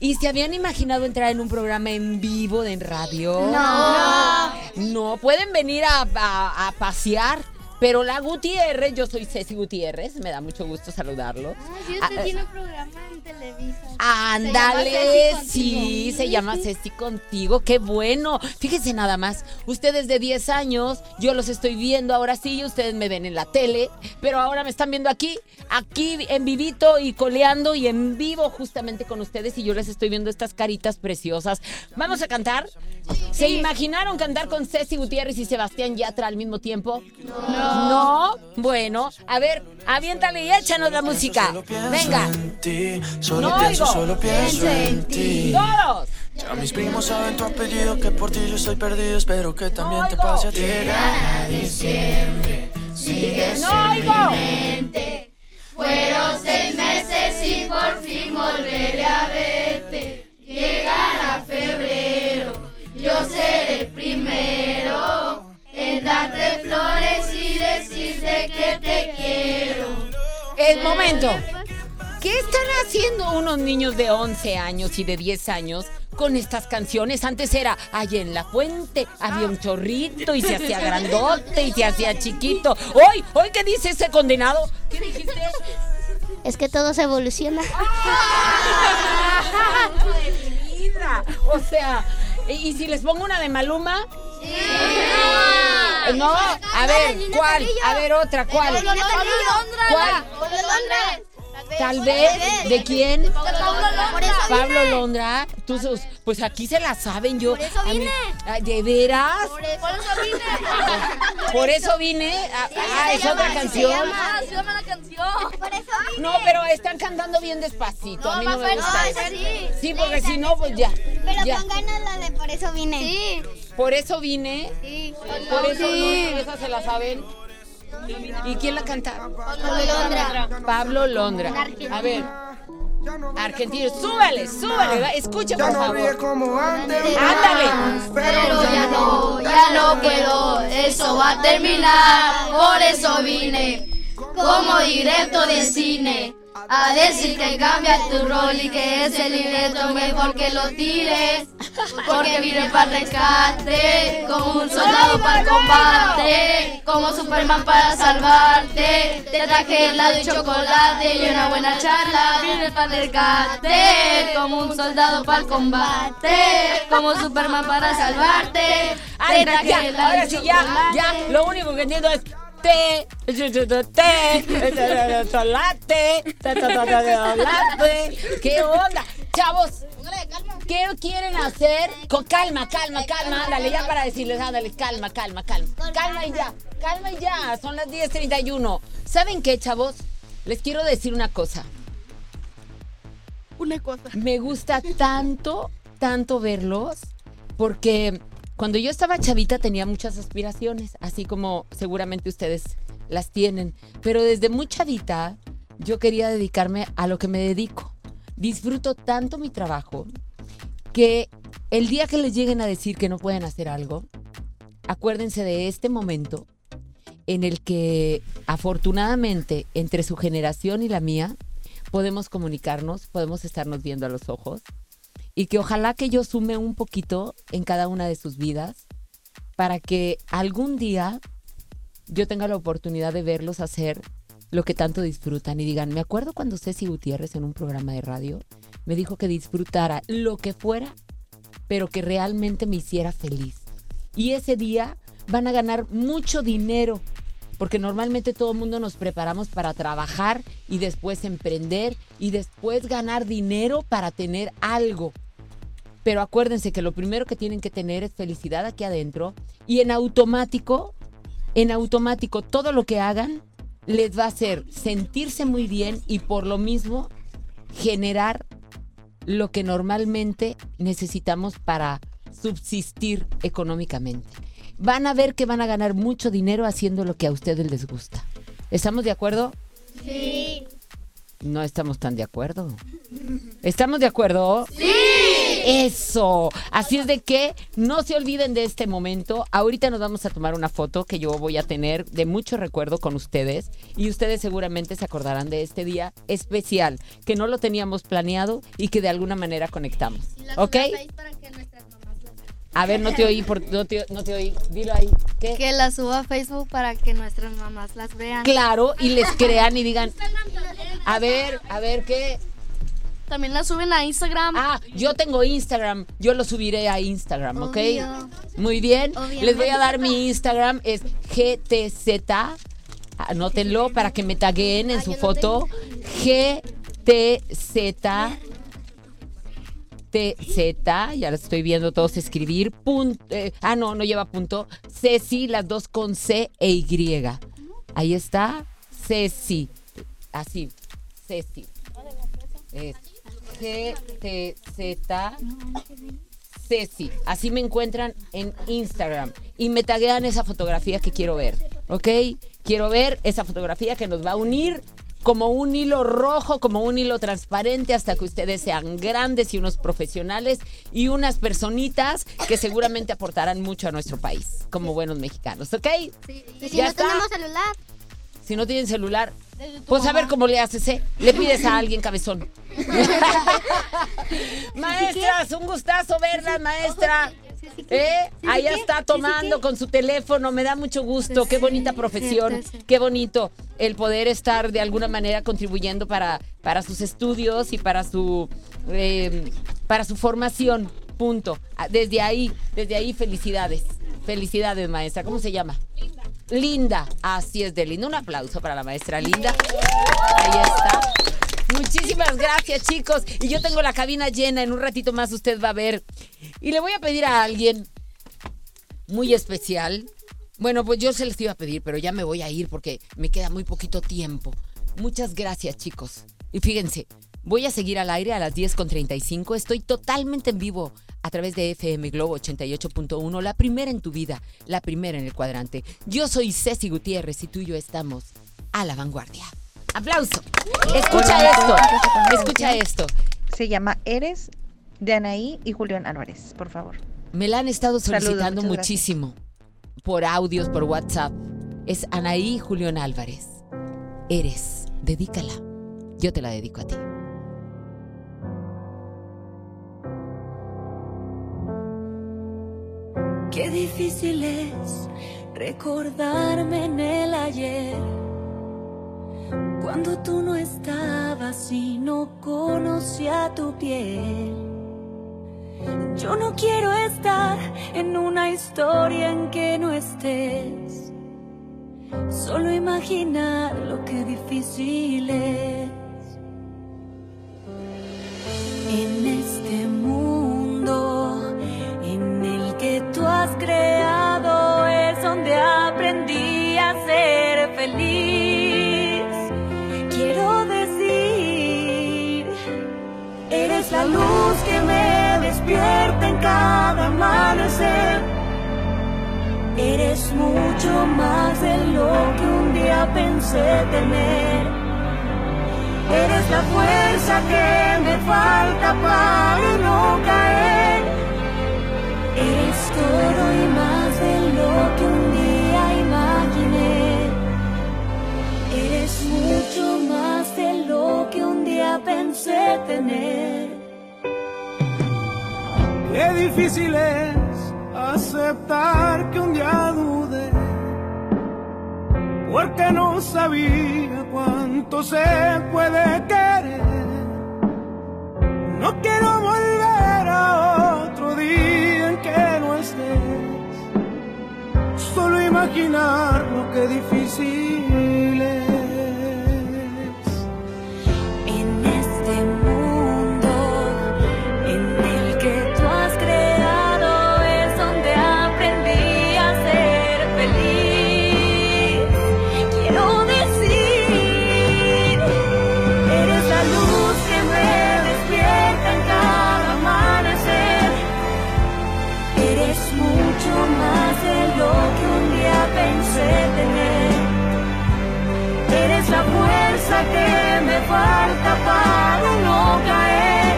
¿Y se habían imaginado entrar en un programa en vivo de en radio? No. No, pueden venir a, a- a pasear. Pero la Gutiérrez, yo soy Ceci Gutiérrez, me da mucho gusto saludarlo. Sí, Ah, usted tiene un programa en Televisa. Ándale, sí, se llama Ceci contigo, qué bueno. Fíjense nada más, ustedes de 10 años, yo los estoy viendo ahora sí, ustedes me ven en la tele, pero ahora me están viendo aquí, aquí en vivito y coleando y en vivo justamente con ustedes y yo les estoy viendo estas caritas preciosas. ¿Vamos a cantar? ¿Se imaginaron cantar con Ceci Gutiérrez y Sebastián Yatra al mismo tiempo? No. No, bueno, a ver, aviéntale y échanos la música. Venga. Solo No pienso, oigo. solo pienso en ti. Todos. Ya mis primos saben tu apellido, que por ti yo estoy perdido. Espero que también te pase a ti. Llegará diciembre, sigues No oigo. Fueron seis meses y por fin volveré a verte. Llegará febrero, yo seré el primero en darte flores y decirte que te quiero. El momento. ¿Qué están haciendo unos niños de 11 años y de 10 años con estas canciones? Antes era, allá en la fuente había un chorrito y se hacía grandote y se hacía chiquito. Hoy, hoy, ¿qué dice ese condenado? ¿Qué dijiste? Es que todo se evoluciona. Vida. O sea, ¿y y si les pongo una de Maluma? No, a ver, ¿cuál? A ver, otra, ¿cuál? ¿Cuál? Tal vez, ¿de quién? Pablo Londra. Tú sos- pues aquí se la saben yo. Por eso vine. Ah, ¿De veras? Por eso vine. Por eso vine. Ah, ah, es otra canción. Se llama la canción. Por eso vine. No, pero están cantando bien despacito. A mí no me gusta sí. Porque si no, pues ya. Pero con ganas la de por eso vine. Sí. Por eso vine. Sí. Por eso Sí. no, esa se la saben. ¿Y quién la canta? Pablo Londra. Pablo Londra. A ver. Argentino, súbale, súbale, escucha por favor. Ándale. Pero ya no, ya no puedo, eso va a terminar. Por eso vine, como directo de cine. A decir que cambia tu rol y que ese libreto mejor que lo tires. Porque vine para rescate, como un soldado para el combate, como Superman para salvarte. Te traje helado y chocolate y una buena charla. Vine para rescate, como un soldado para el combate, como Superman para salvarte. Te traje helado ahora y sí, ya, chocolate. ya. Lo único que entiendo es té. ¿Qué onda? Chavos, ¿qué quieren hacer? Con calma, calma, calma. Ándale, ya para decirles, ándale, calma, calma, calma. Calma y ya, calma y ya. Son las 10.31. ¿Saben qué, chavos? Les quiero decir una cosa. Una cosa. Me gusta tanto, tanto verlos, porque cuando yo estaba chavita tenía muchas aspiraciones, así como seguramente ustedes las tienen, pero desde muy chavita yo quería dedicarme a lo que me dedico. Disfruto tanto mi trabajo que el día que les lleguen a decir que no pueden hacer algo, acuérdense de este momento en el que afortunadamente entre su generación y la mía podemos comunicarnos, podemos estarnos viendo a los ojos y que ojalá que yo sume un poquito en cada una de sus vidas para que algún día yo tenga la oportunidad de verlos hacer lo que tanto disfrutan y digan, me acuerdo cuando Ceci Gutiérrez en un programa de radio me dijo que disfrutara lo que fuera, pero que realmente me hiciera feliz. Y ese día van a ganar mucho dinero, porque normalmente todo el mundo nos preparamos para trabajar y después emprender y después ganar dinero para tener algo. Pero acuérdense que lo primero que tienen que tener es felicidad aquí adentro y en automático, en automático todo lo que hagan les va a hacer sentirse muy bien y por lo mismo generar lo que normalmente necesitamos para subsistir económicamente. Van a ver que van a ganar mucho dinero haciendo lo que a ustedes les gusta. ¿Estamos de acuerdo? Sí. No estamos tan de acuerdo. ¿Estamos de acuerdo? Sí. Eso. Así es de que no se olviden de este momento. Ahorita nos vamos a tomar una foto que yo voy a tener de mucho recuerdo con ustedes y ustedes seguramente se acordarán de este día especial que no lo teníamos planeado y que de alguna manera conectamos. ¿Ok? A ver, no te oí, por, no, te, no te oí. Dilo ahí. ¿Qué? Que la suba a Facebook para que nuestras mamás las vean. Claro, y les crean y digan, a ver, a ver, ¿qué? También la suben a Instagram. Ah, yo tengo Instagram, yo lo subiré a Instagram, ¿ok? Obvio. Muy bien, Obviamente. les voy a dar mi Instagram, es GTZ, anótenlo para que me taguen en su foto, GTZ. TZ, ya lo estoy viendo todos escribir. Punto, eh, ah, no, no lleva punto. Ceci, las dos con C e Y. Ahí está. Ceci. Así. Ceci. Es GTZ. Ceci. Así me encuentran en Instagram. Y me taguean esa fotografía que quiero ver. ¿Ok? Quiero ver esa fotografía que nos va a unir como un hilo rojo, como un hilo transparente, hasta que ustedes sean grandes y unos profesionales y unas personitas que seguramente aportarán mucho a nuestro país, como buenos mexicanos, ¿ok? Y si ¿Ya no está? tenemos celular. Si no tienen celular, pues a ver cómo le haces, ¿eh? Le pides a alguien cabezón. Maestras, un gustazo verlas, maestra. ¿Eh? Allá está tomando con su teléfono, me da mucho gusto, qué bonita profesión, qué bonito el poder estar de alguna manera contribuyendo para, para sus estudios y para su, eh, para su formación, punto. Ah, Desde ahí, desde ahí felicidades, felicidades maestra, ¿cómo se llama? Linda. Linda, así es de linda, un aplauso para la maestra Linda. Ahí está. Muchísimas gracias, chicos. Y yo tengo la cabina llena. En un ratito más usted va a ver. Y le voy a pedir a alguien muy especial. Bueno, pues yo se les iba a pedir, pero ya me voy a ir porque me queda muy poquito tiempo. Muchas gracias, chicos. Y fíjense, voy a seguir al aire a las 10.35. Estoy totalmente en vivo a través de FM Globo 88.1, la primera en tu vida, la primera en el cuadrante. Yo soy Ceci Gutiérrez y tú y yo estamos a la vanguardia. ¡Aplauso! Escucha esto, escucha esto. Se llama Eres de Anaí y Julián Álvarez, por favor. Me la han estado Saludos, solicitando gracias. muchísimo por audios, por WhatsApp. Es Anaí Julián Álvarez. Eres, dedícala. Yo te la dedico a ti. Qué difícil es recordarme en el ayer. Cuando tú no estabas y no conocía tu piel. Yo no quiero estar en una historia en que no estés. Solo imaginar lo que difícil es. En este mundo en el que tú has creado es donde aprendí a ser feliz. La luz que me despierta en cada amanecer. Eres mucho más de lo que un día pensé tener. Eres la fuerza que me falta para no caer. Eres todo y más de lo que un día imaginé. Eres mucho más de lo que un día pensé tener. Qué difícil es aceptar que un día dudé, porque no sabía cuánto se puede querer. No quiero volver a otro día en que no estés, solo imaginar lo que difícil que me falta para no caer.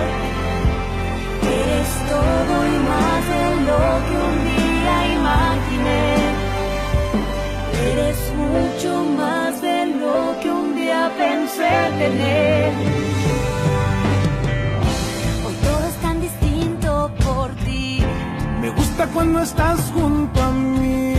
Eres todo y más de lo que un día imaginé. Eres mucho más de lo que un día pensé tener. Hoy todo es tan distinto por ti. Me gusta cuando estás junto a mí.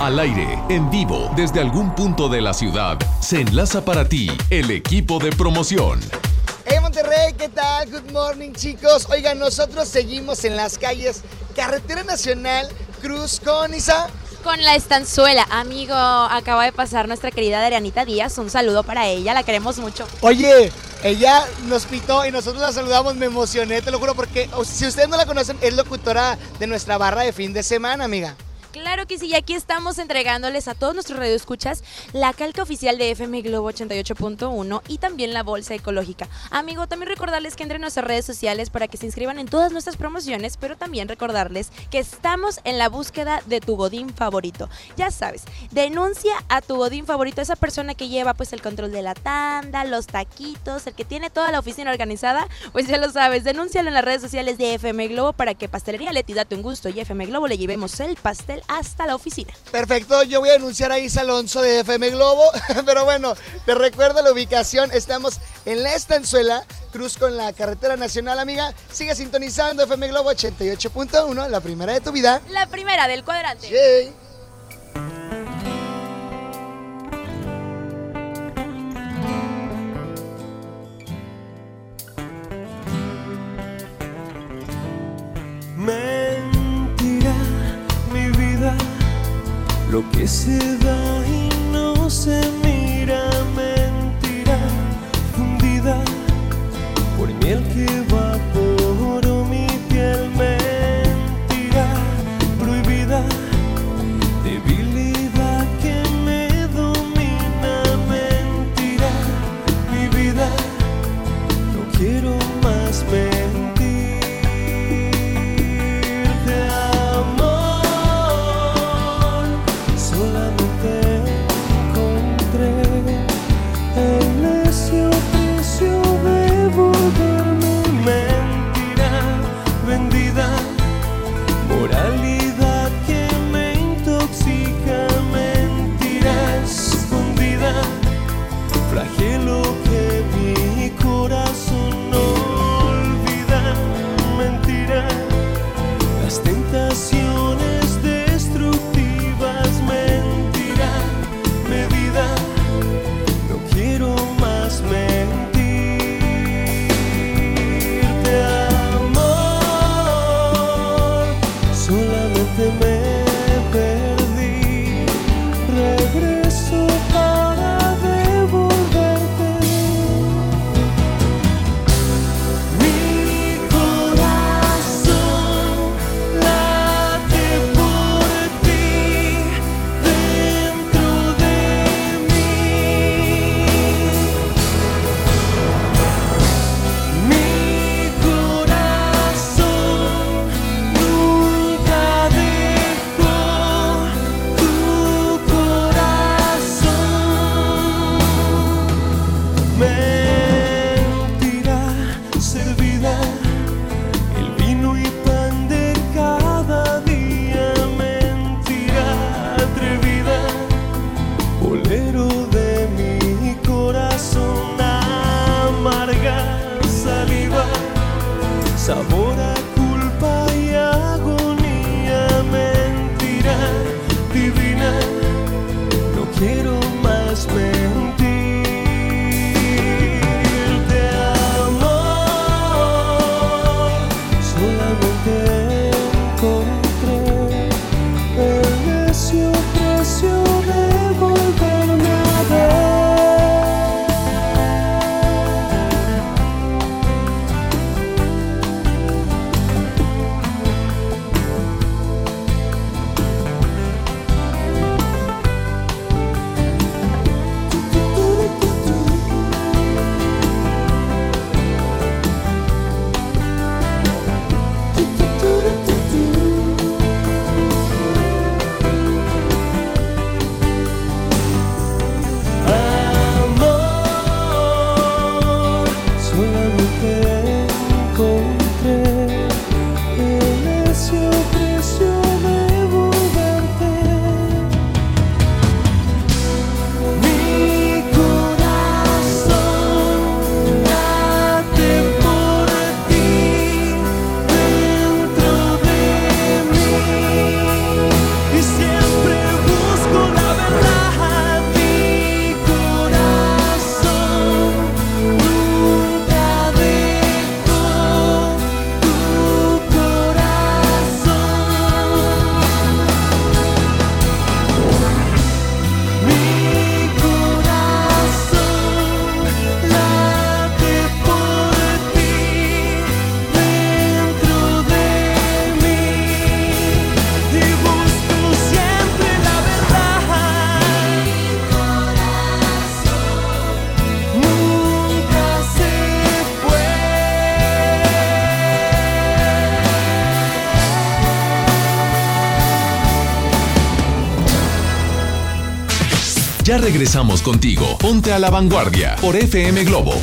Al aire, en vivo, desde algún punto de la ciudad, se enlaza para ti el equipo de promoción. Hey Monterrey, ¿qué tal? Good morning chicos. Oigan, nosotros seguimos en las calles Carretera Nacional Cruz con Isa. Con la estanzuela, amigo, acaba de pasar nuestra querida Adrianita Díaz. Un saludo para ella, la queremos mucho. Oye, ella nos pitó y nosotros la saludamos, me emocioné, te lo juro, porque si ustedes no la conocen, es locutora de nuestra barra de fin de semana, amiga. Claro que sí, y aquí estamos entregándoles a todos nuestros radioescuchas la calca oficial de FM Globo 88.1 y también la bolsa ecológica. Amigo, también recordarles que entren en nuestras redes sociales para que se inscriban en todas nuestras promociones, pero también recordarles que estamos en la búsqueda de tu godín favorito. Ya sabes, denuncia a tu godín favorito, esa persona que lleva pues el control de la tanda, los taquitos, el que tiene toda la oficina organizada, pues ya lo sabes, denúncialo en las redes sociales de FM Globo para que Pastelería Leti date un gusto y FM Globo le llevemos el pastel hasta la oficina. Perfecto, yo voy a anunciar a Isa Alonso de FM Globo, pero bueno, te recuerdo la ubicación, estamos en la estanzuela, cruz con la carretera nacional, amiga. Sigue sintonizando FM Globo 88.1, la primera de tu vida. La primera del cuadrante. Yay. Lo que se da y no se mira, mentira fundida por miel que Regresamos contigo. Ponte a la vanguardia por FM Globo.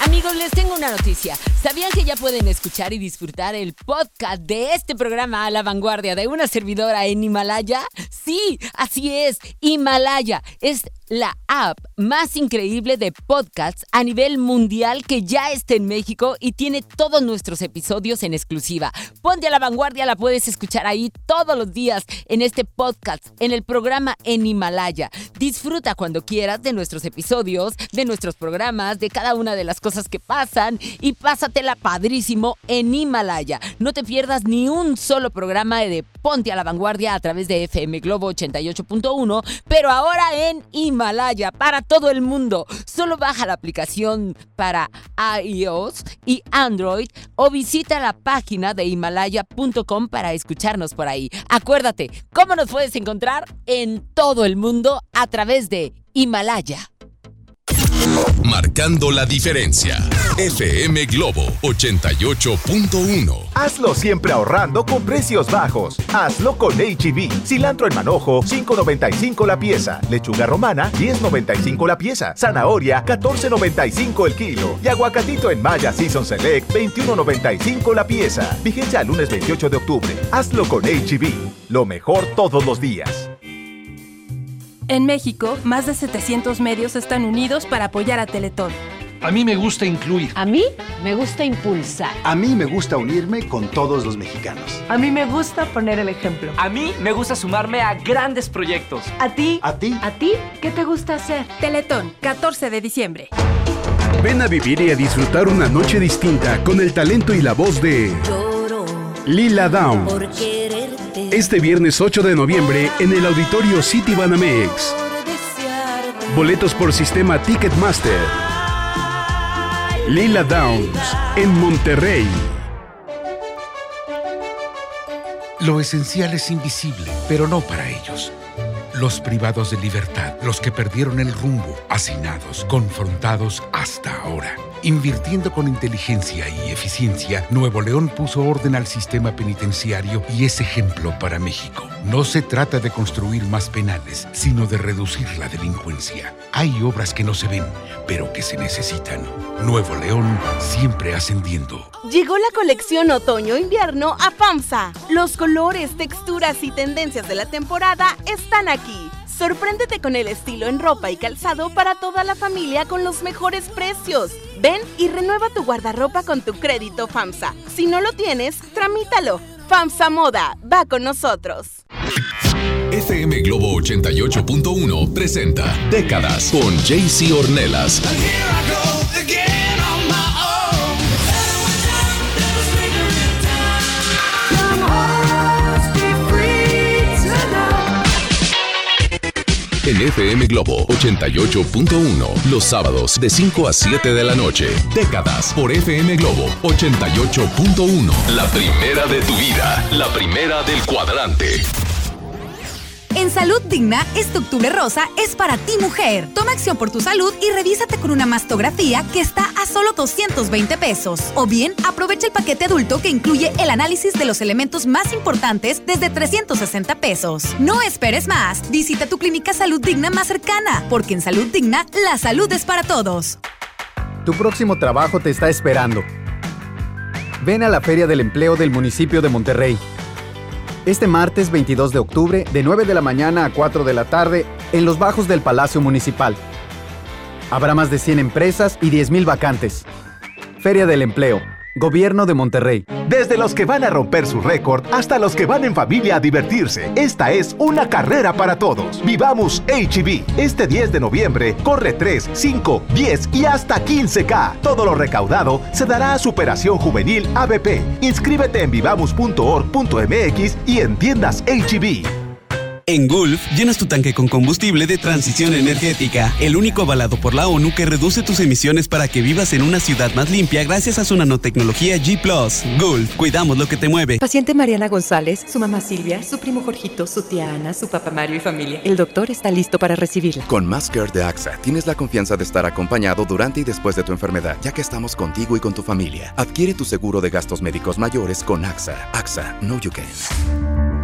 Amigos, les tengo una noticia. ¿Sabían que ya pueden escuchar y disfrutar el podcast de este programa a la vanguardia de una servidora en Himalaya? Sí, así es. Himalaya es la app más increíble de podcasts a nivel mundial que ya está en México y tiene todos nuestros episodios en exclusiva. Ponte a la vanguardia, la puedes escuchar ahí todos los días en este podcast, en el programa en Himalaya. Disfruta cuando quieras de nuestros episodios, de nuestros programas, de cada una de las cosas que pasan y pásatela padrísimo en Himalaya. No te pierdas ni un solo programa de ponte a la vanguardia a través de FM Globo 88.1, pero ahora en Himalaya para todo el mundo. Solo baja la aplicación para iOS y Android o visita la página de himalaya.com para escucharnos por ahí. Acuérdate, ¿cómo nos puedes encontrar? En todo el mundo a través de Himalaya. Marcando la diferencia. FM Globo 88.1. Hazlo siempre ahorrando con precios bajos. Hazlo con HB. Cilantro en manojo, 5.95 la pieza. Lechuga romana, 10.95 la pieza. Zanahoria, 14.95 el kilo. Y aguacatito en Maya Season Select, 21.95 la pieza. Vigencia al lunes 28 de octubre. Hazlo con HB. Lo mejor todos los días. En México, más de 700 medios están unidos para apoyar a Teletón. A mí me gusta incluir. A mí me gusta impulsar. A mí me gusta unirme con todos los mexicanos. A mí me gusta poner el ejemplo. A mí me gusta sumarme a grandes proyectos. ¿A ti? ¿A ti? ¿A ti? ¿Qué te gusta hacer? Teletón, 14 de diciembre. Ven a vivir y a disfrutar una noche distinta con el talento y la voz de Lila Down. Este viernes 8 de noviembre en el auditorio City Banamex. Boletos por sistema Ticketmaster. Lila Downs en Monterrey. Lo esencial es invisible, pero no para ellos. Los privados de libertad, los que perdieron el rumbo, hacinados, confrontados hasta ahora. Invirtiendo con inteligencia y eficiencia, Nuevo León puso orden al sistema penitenciario y es ejemplo para México. No se trata de construir más penales, sino de reducir la delincuencia. Hay obras que no se ven, pero que se necesitan. Nuevo León siempre ascendiendo. Llegó la colección otoño-invierno a FAMSA. Los colores, texturas y tendencias de la temporada están aquí. Sorpréndete con el estilo en ropa y calzado para toda la familia con los mejores precios. Ven y renueva tu guardarropa con tu crédito FAMSA. Si no lo tienes, tramítalo. FAMSA Moda, va con nosotros. FM Globo 88.1 presenta Décadas con JC Ornelas. En FM Globo 88.1, los sábados de 5 a 7 de la noche. Décadas por FM Globo 88.1. La primera de tu vida, la primera del cuadrante. En Salud Digna, este octubre rosa es para ti mujer. Toma acción por tu salud y revísate con una mastografía que está a solo 220 pesos. O bien, aprovecha el paquete adulto que incluye el análisis de los elementos más importantes desde 360 pesos. No esperes más. Visita tu clínica Salud Digna más cercana, porque en Salud Digna, la salud es para todos. Tu próximo trabajo te está esperando. Ven a la Feria del Empleo del municipio de Monterrey. Este martes 22 de octubre, de 9 de la mañana a 4 de la tarde, en los bajos del Palacio Municipal. Habrá más de 100 empresas y 10.000 vacantes. Feria del Empleo. Gobierno de Monterrey. Desde los que van a romper su récord hasta los que van en familia a divertirse, esta es una carrera para todos. Vivamos HB. Este 10 de noviembre corre 3, 5, 10 y hasta 15K. Todo lo recaudado se dará a Superación Juvenil ABP. Inscríbete en vivamos.org.mx y en tiendas HB. En Gulf, llenas tu tanque con combustible de transición energética, el único avalado por la ONU que reduce tus emisiones para que vivas en una ciudad más limpia gracias a su nanotecnología G ⁇ Gulf, cuidamos lo que te mueve. Paciente Mariana González, su mamá Silvia, su primo Jorgito, su tía Ana, su papá Mario y familia. El doctor está listo para recibirla. Con Care de AXA, tienes la confianza de estar acompañado durante y después de tu enfermedad, ya que estamos contigo y con tu familia. Adquiere tu seguro de gastos médicos mayores con AXA. AXA, no you can.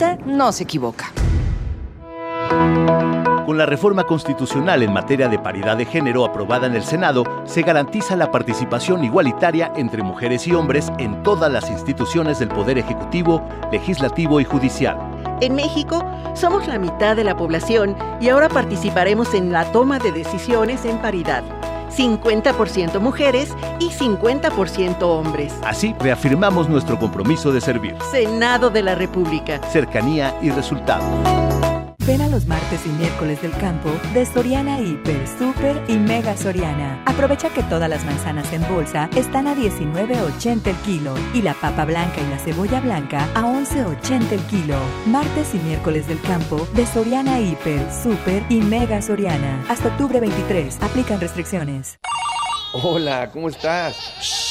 no se equivoca. Con la reforma constitucional en materia de paridad de género aprobada en el Senado, se garantiza la participación igualitaria entre mujeres y hombres en todas las instituciones del Poder Ejecutivo, Legislativo y Judicial. En México somos la mitad de la población y ahora participaremos en la toma de decisiones en paridad. 50% mujeres y 50% hombres. Así reafirmamos nuestro compromiso de servir. Senado de la República. Cercanía y resultados. Ven a los martes y miércoles del campo de Soriana Hiper, Super y Mega Soriana. Aprovecha que todas las manzanas en bolsa están a 19.80 el kilo y la papa blanca y la cebolla blanca a 11.80 el kilo. Martes y miércoles del campo de Soriana Hiper, Super y Mega Soriana. Hasta octubre 23. Aplican restricciones. Hola, ¿cómo estás?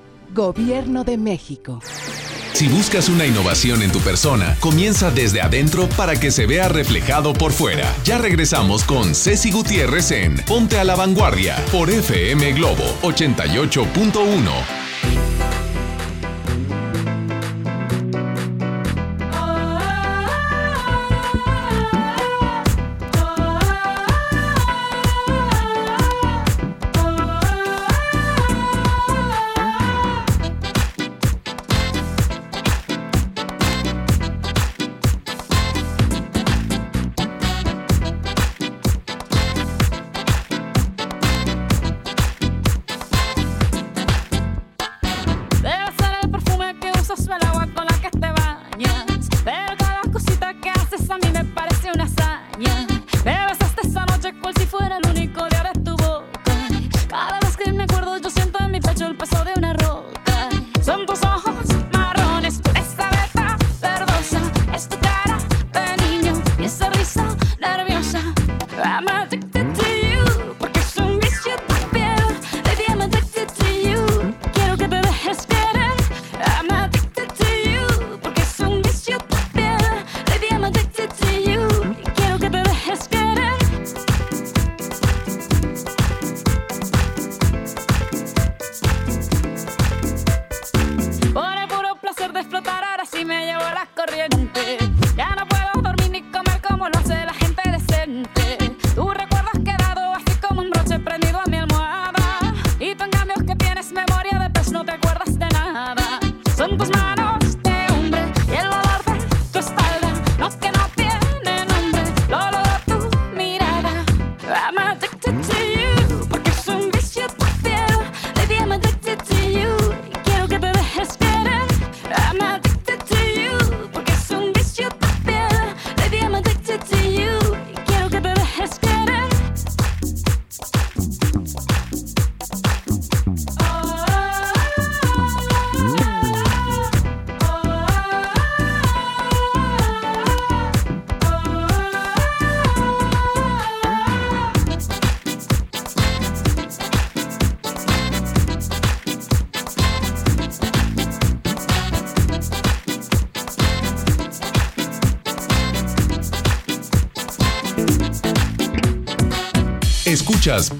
Gobierno de México. Si buscas una innovación en tu persona, comienza desde adentro para que se vea reflejado por fuera. Ya regresamos con Ceci Gutiérrez en Ponte a la Vanguardia por FM Globo 88.1.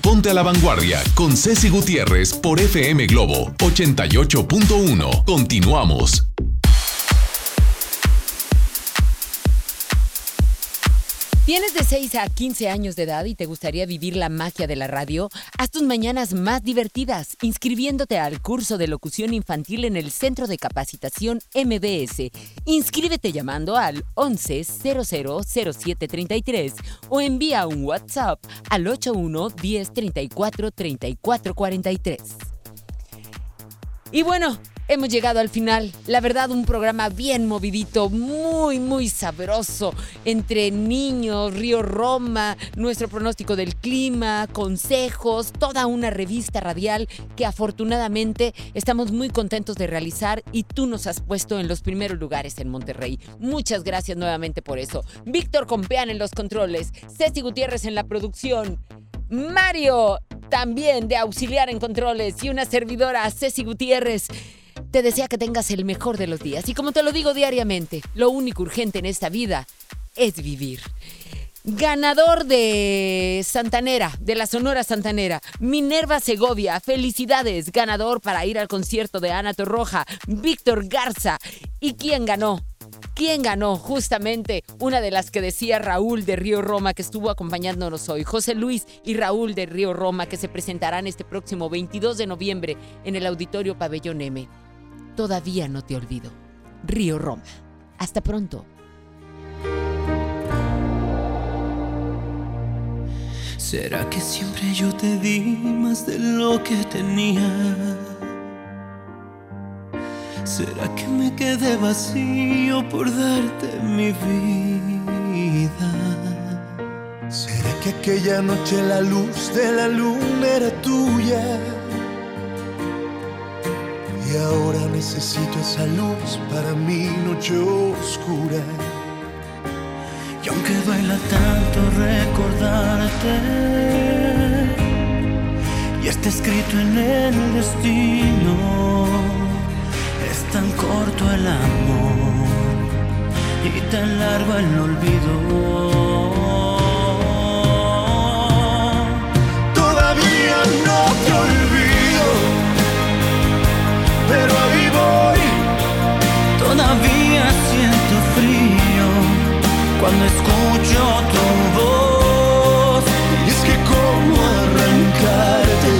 Ponte a la Vanguardia con Ceci Gutiérrez por FM Globo 88.1. Continuamos. ¿Tienes de 6 a 15 años de edad y te gustaría vivir la magia de la radio? Haz tus mañanas más divertidas inscribiéndote al curso de locución infantil en el Centro de Capacitación MBS. Inscríbete llamando al 11 000733 o envía un WhatsApp al 81 10 34 34 43. Y bueno, hemos llegado al final. La verdad, un programa bien movidito, muy, muy sabroso. Entre niños, Río Roma, nuestro pronóstico del clima, consejos, toda una revista radial que afortunadamente estamos muy contentos de realizar y tú nos has puesto en los primeros lugares en Monterrey. Muchas gracias nuevamente por eso. Víctor Compeán en los controles, Ceci Gutiérrez en la producción. Mario, también de auxiliar en controles, y una servidora, Ceci Gutiérrez. Te desea que tengas el mejor de los días. Y como te lo digo diariamente, lo único urgente en esta vida es vivir. Ganador de Santanera, de la Sonora Santanera, Minerva Segovia, felicidades, ganador para ir al concierto de Ana Torroja, Víctor Garza. ¿Y quién ganó? ¿Quién ganó? Justamente una de las que decía Raúl de Río Roma, que estuvo acompañándonos hoy. José Luis y Raúl de Río Roma, que se presentarán este próximo 22 de noviembre en el Auditorio Pabellón M. Todavía no te olvido. Río Roma. Hasta pronto. ¿Será que siempre yo te di más de lo que tenía? ¿Será que me quedé vacío por darte mi vida? ¿Será que aquella noche la luz de la luna era tuya? Y ahora necesito esa luz para mi noche oscura. Y aunque duela tanto recordarte, y está escrito en el destino, es tan corto el amor y tan largo el olvido. Todavía no te olvido, pero ahí voy. Todavía siento frío cuando escucho tu voz. Y es que cómo arrancarte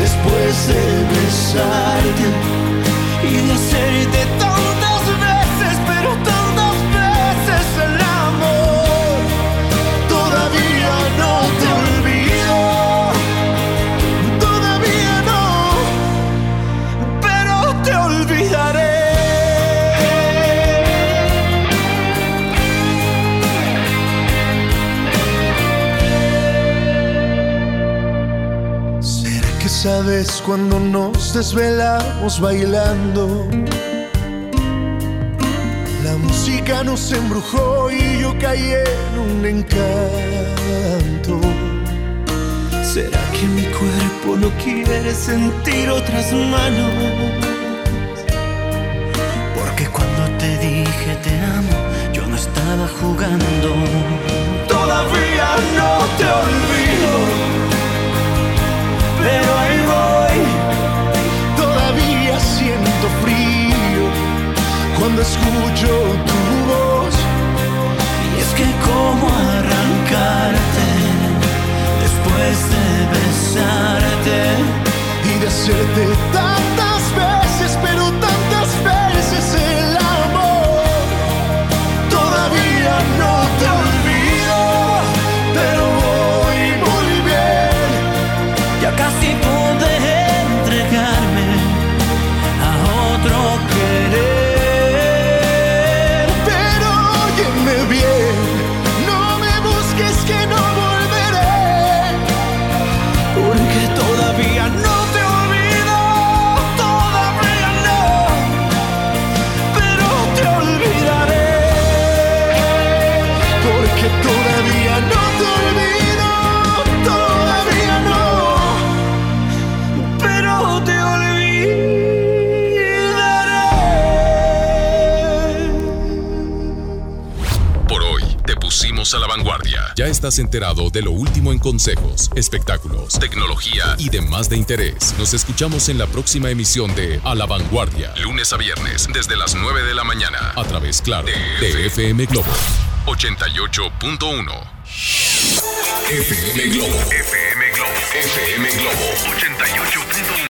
después de besarte y de hacerte tantas sabes cuando nos desvelamos bailando? La música nos embrujó y yo caí en un encanto. ¿Será que mi cuerpo no quiere sentir otras manos? Porque cuando te dije te amo, yo no estaba jugando. Todavía no te olvido, pero ahí voy. Todavía siento frío cuando escucho tu voz. Y es que cómo arrancarte después de besarte y de hacerte tantas estás enterado de lo último en consejos, espectáculos, tecnología y demás de interés. Nos escuchamos en la próxima emisión de A la Vanguardia, lunes a viernes, desde las 9 de la mañana, a través, claro, de FM Globo 88.1. FM Globo. FM Globo. FM Globo 88.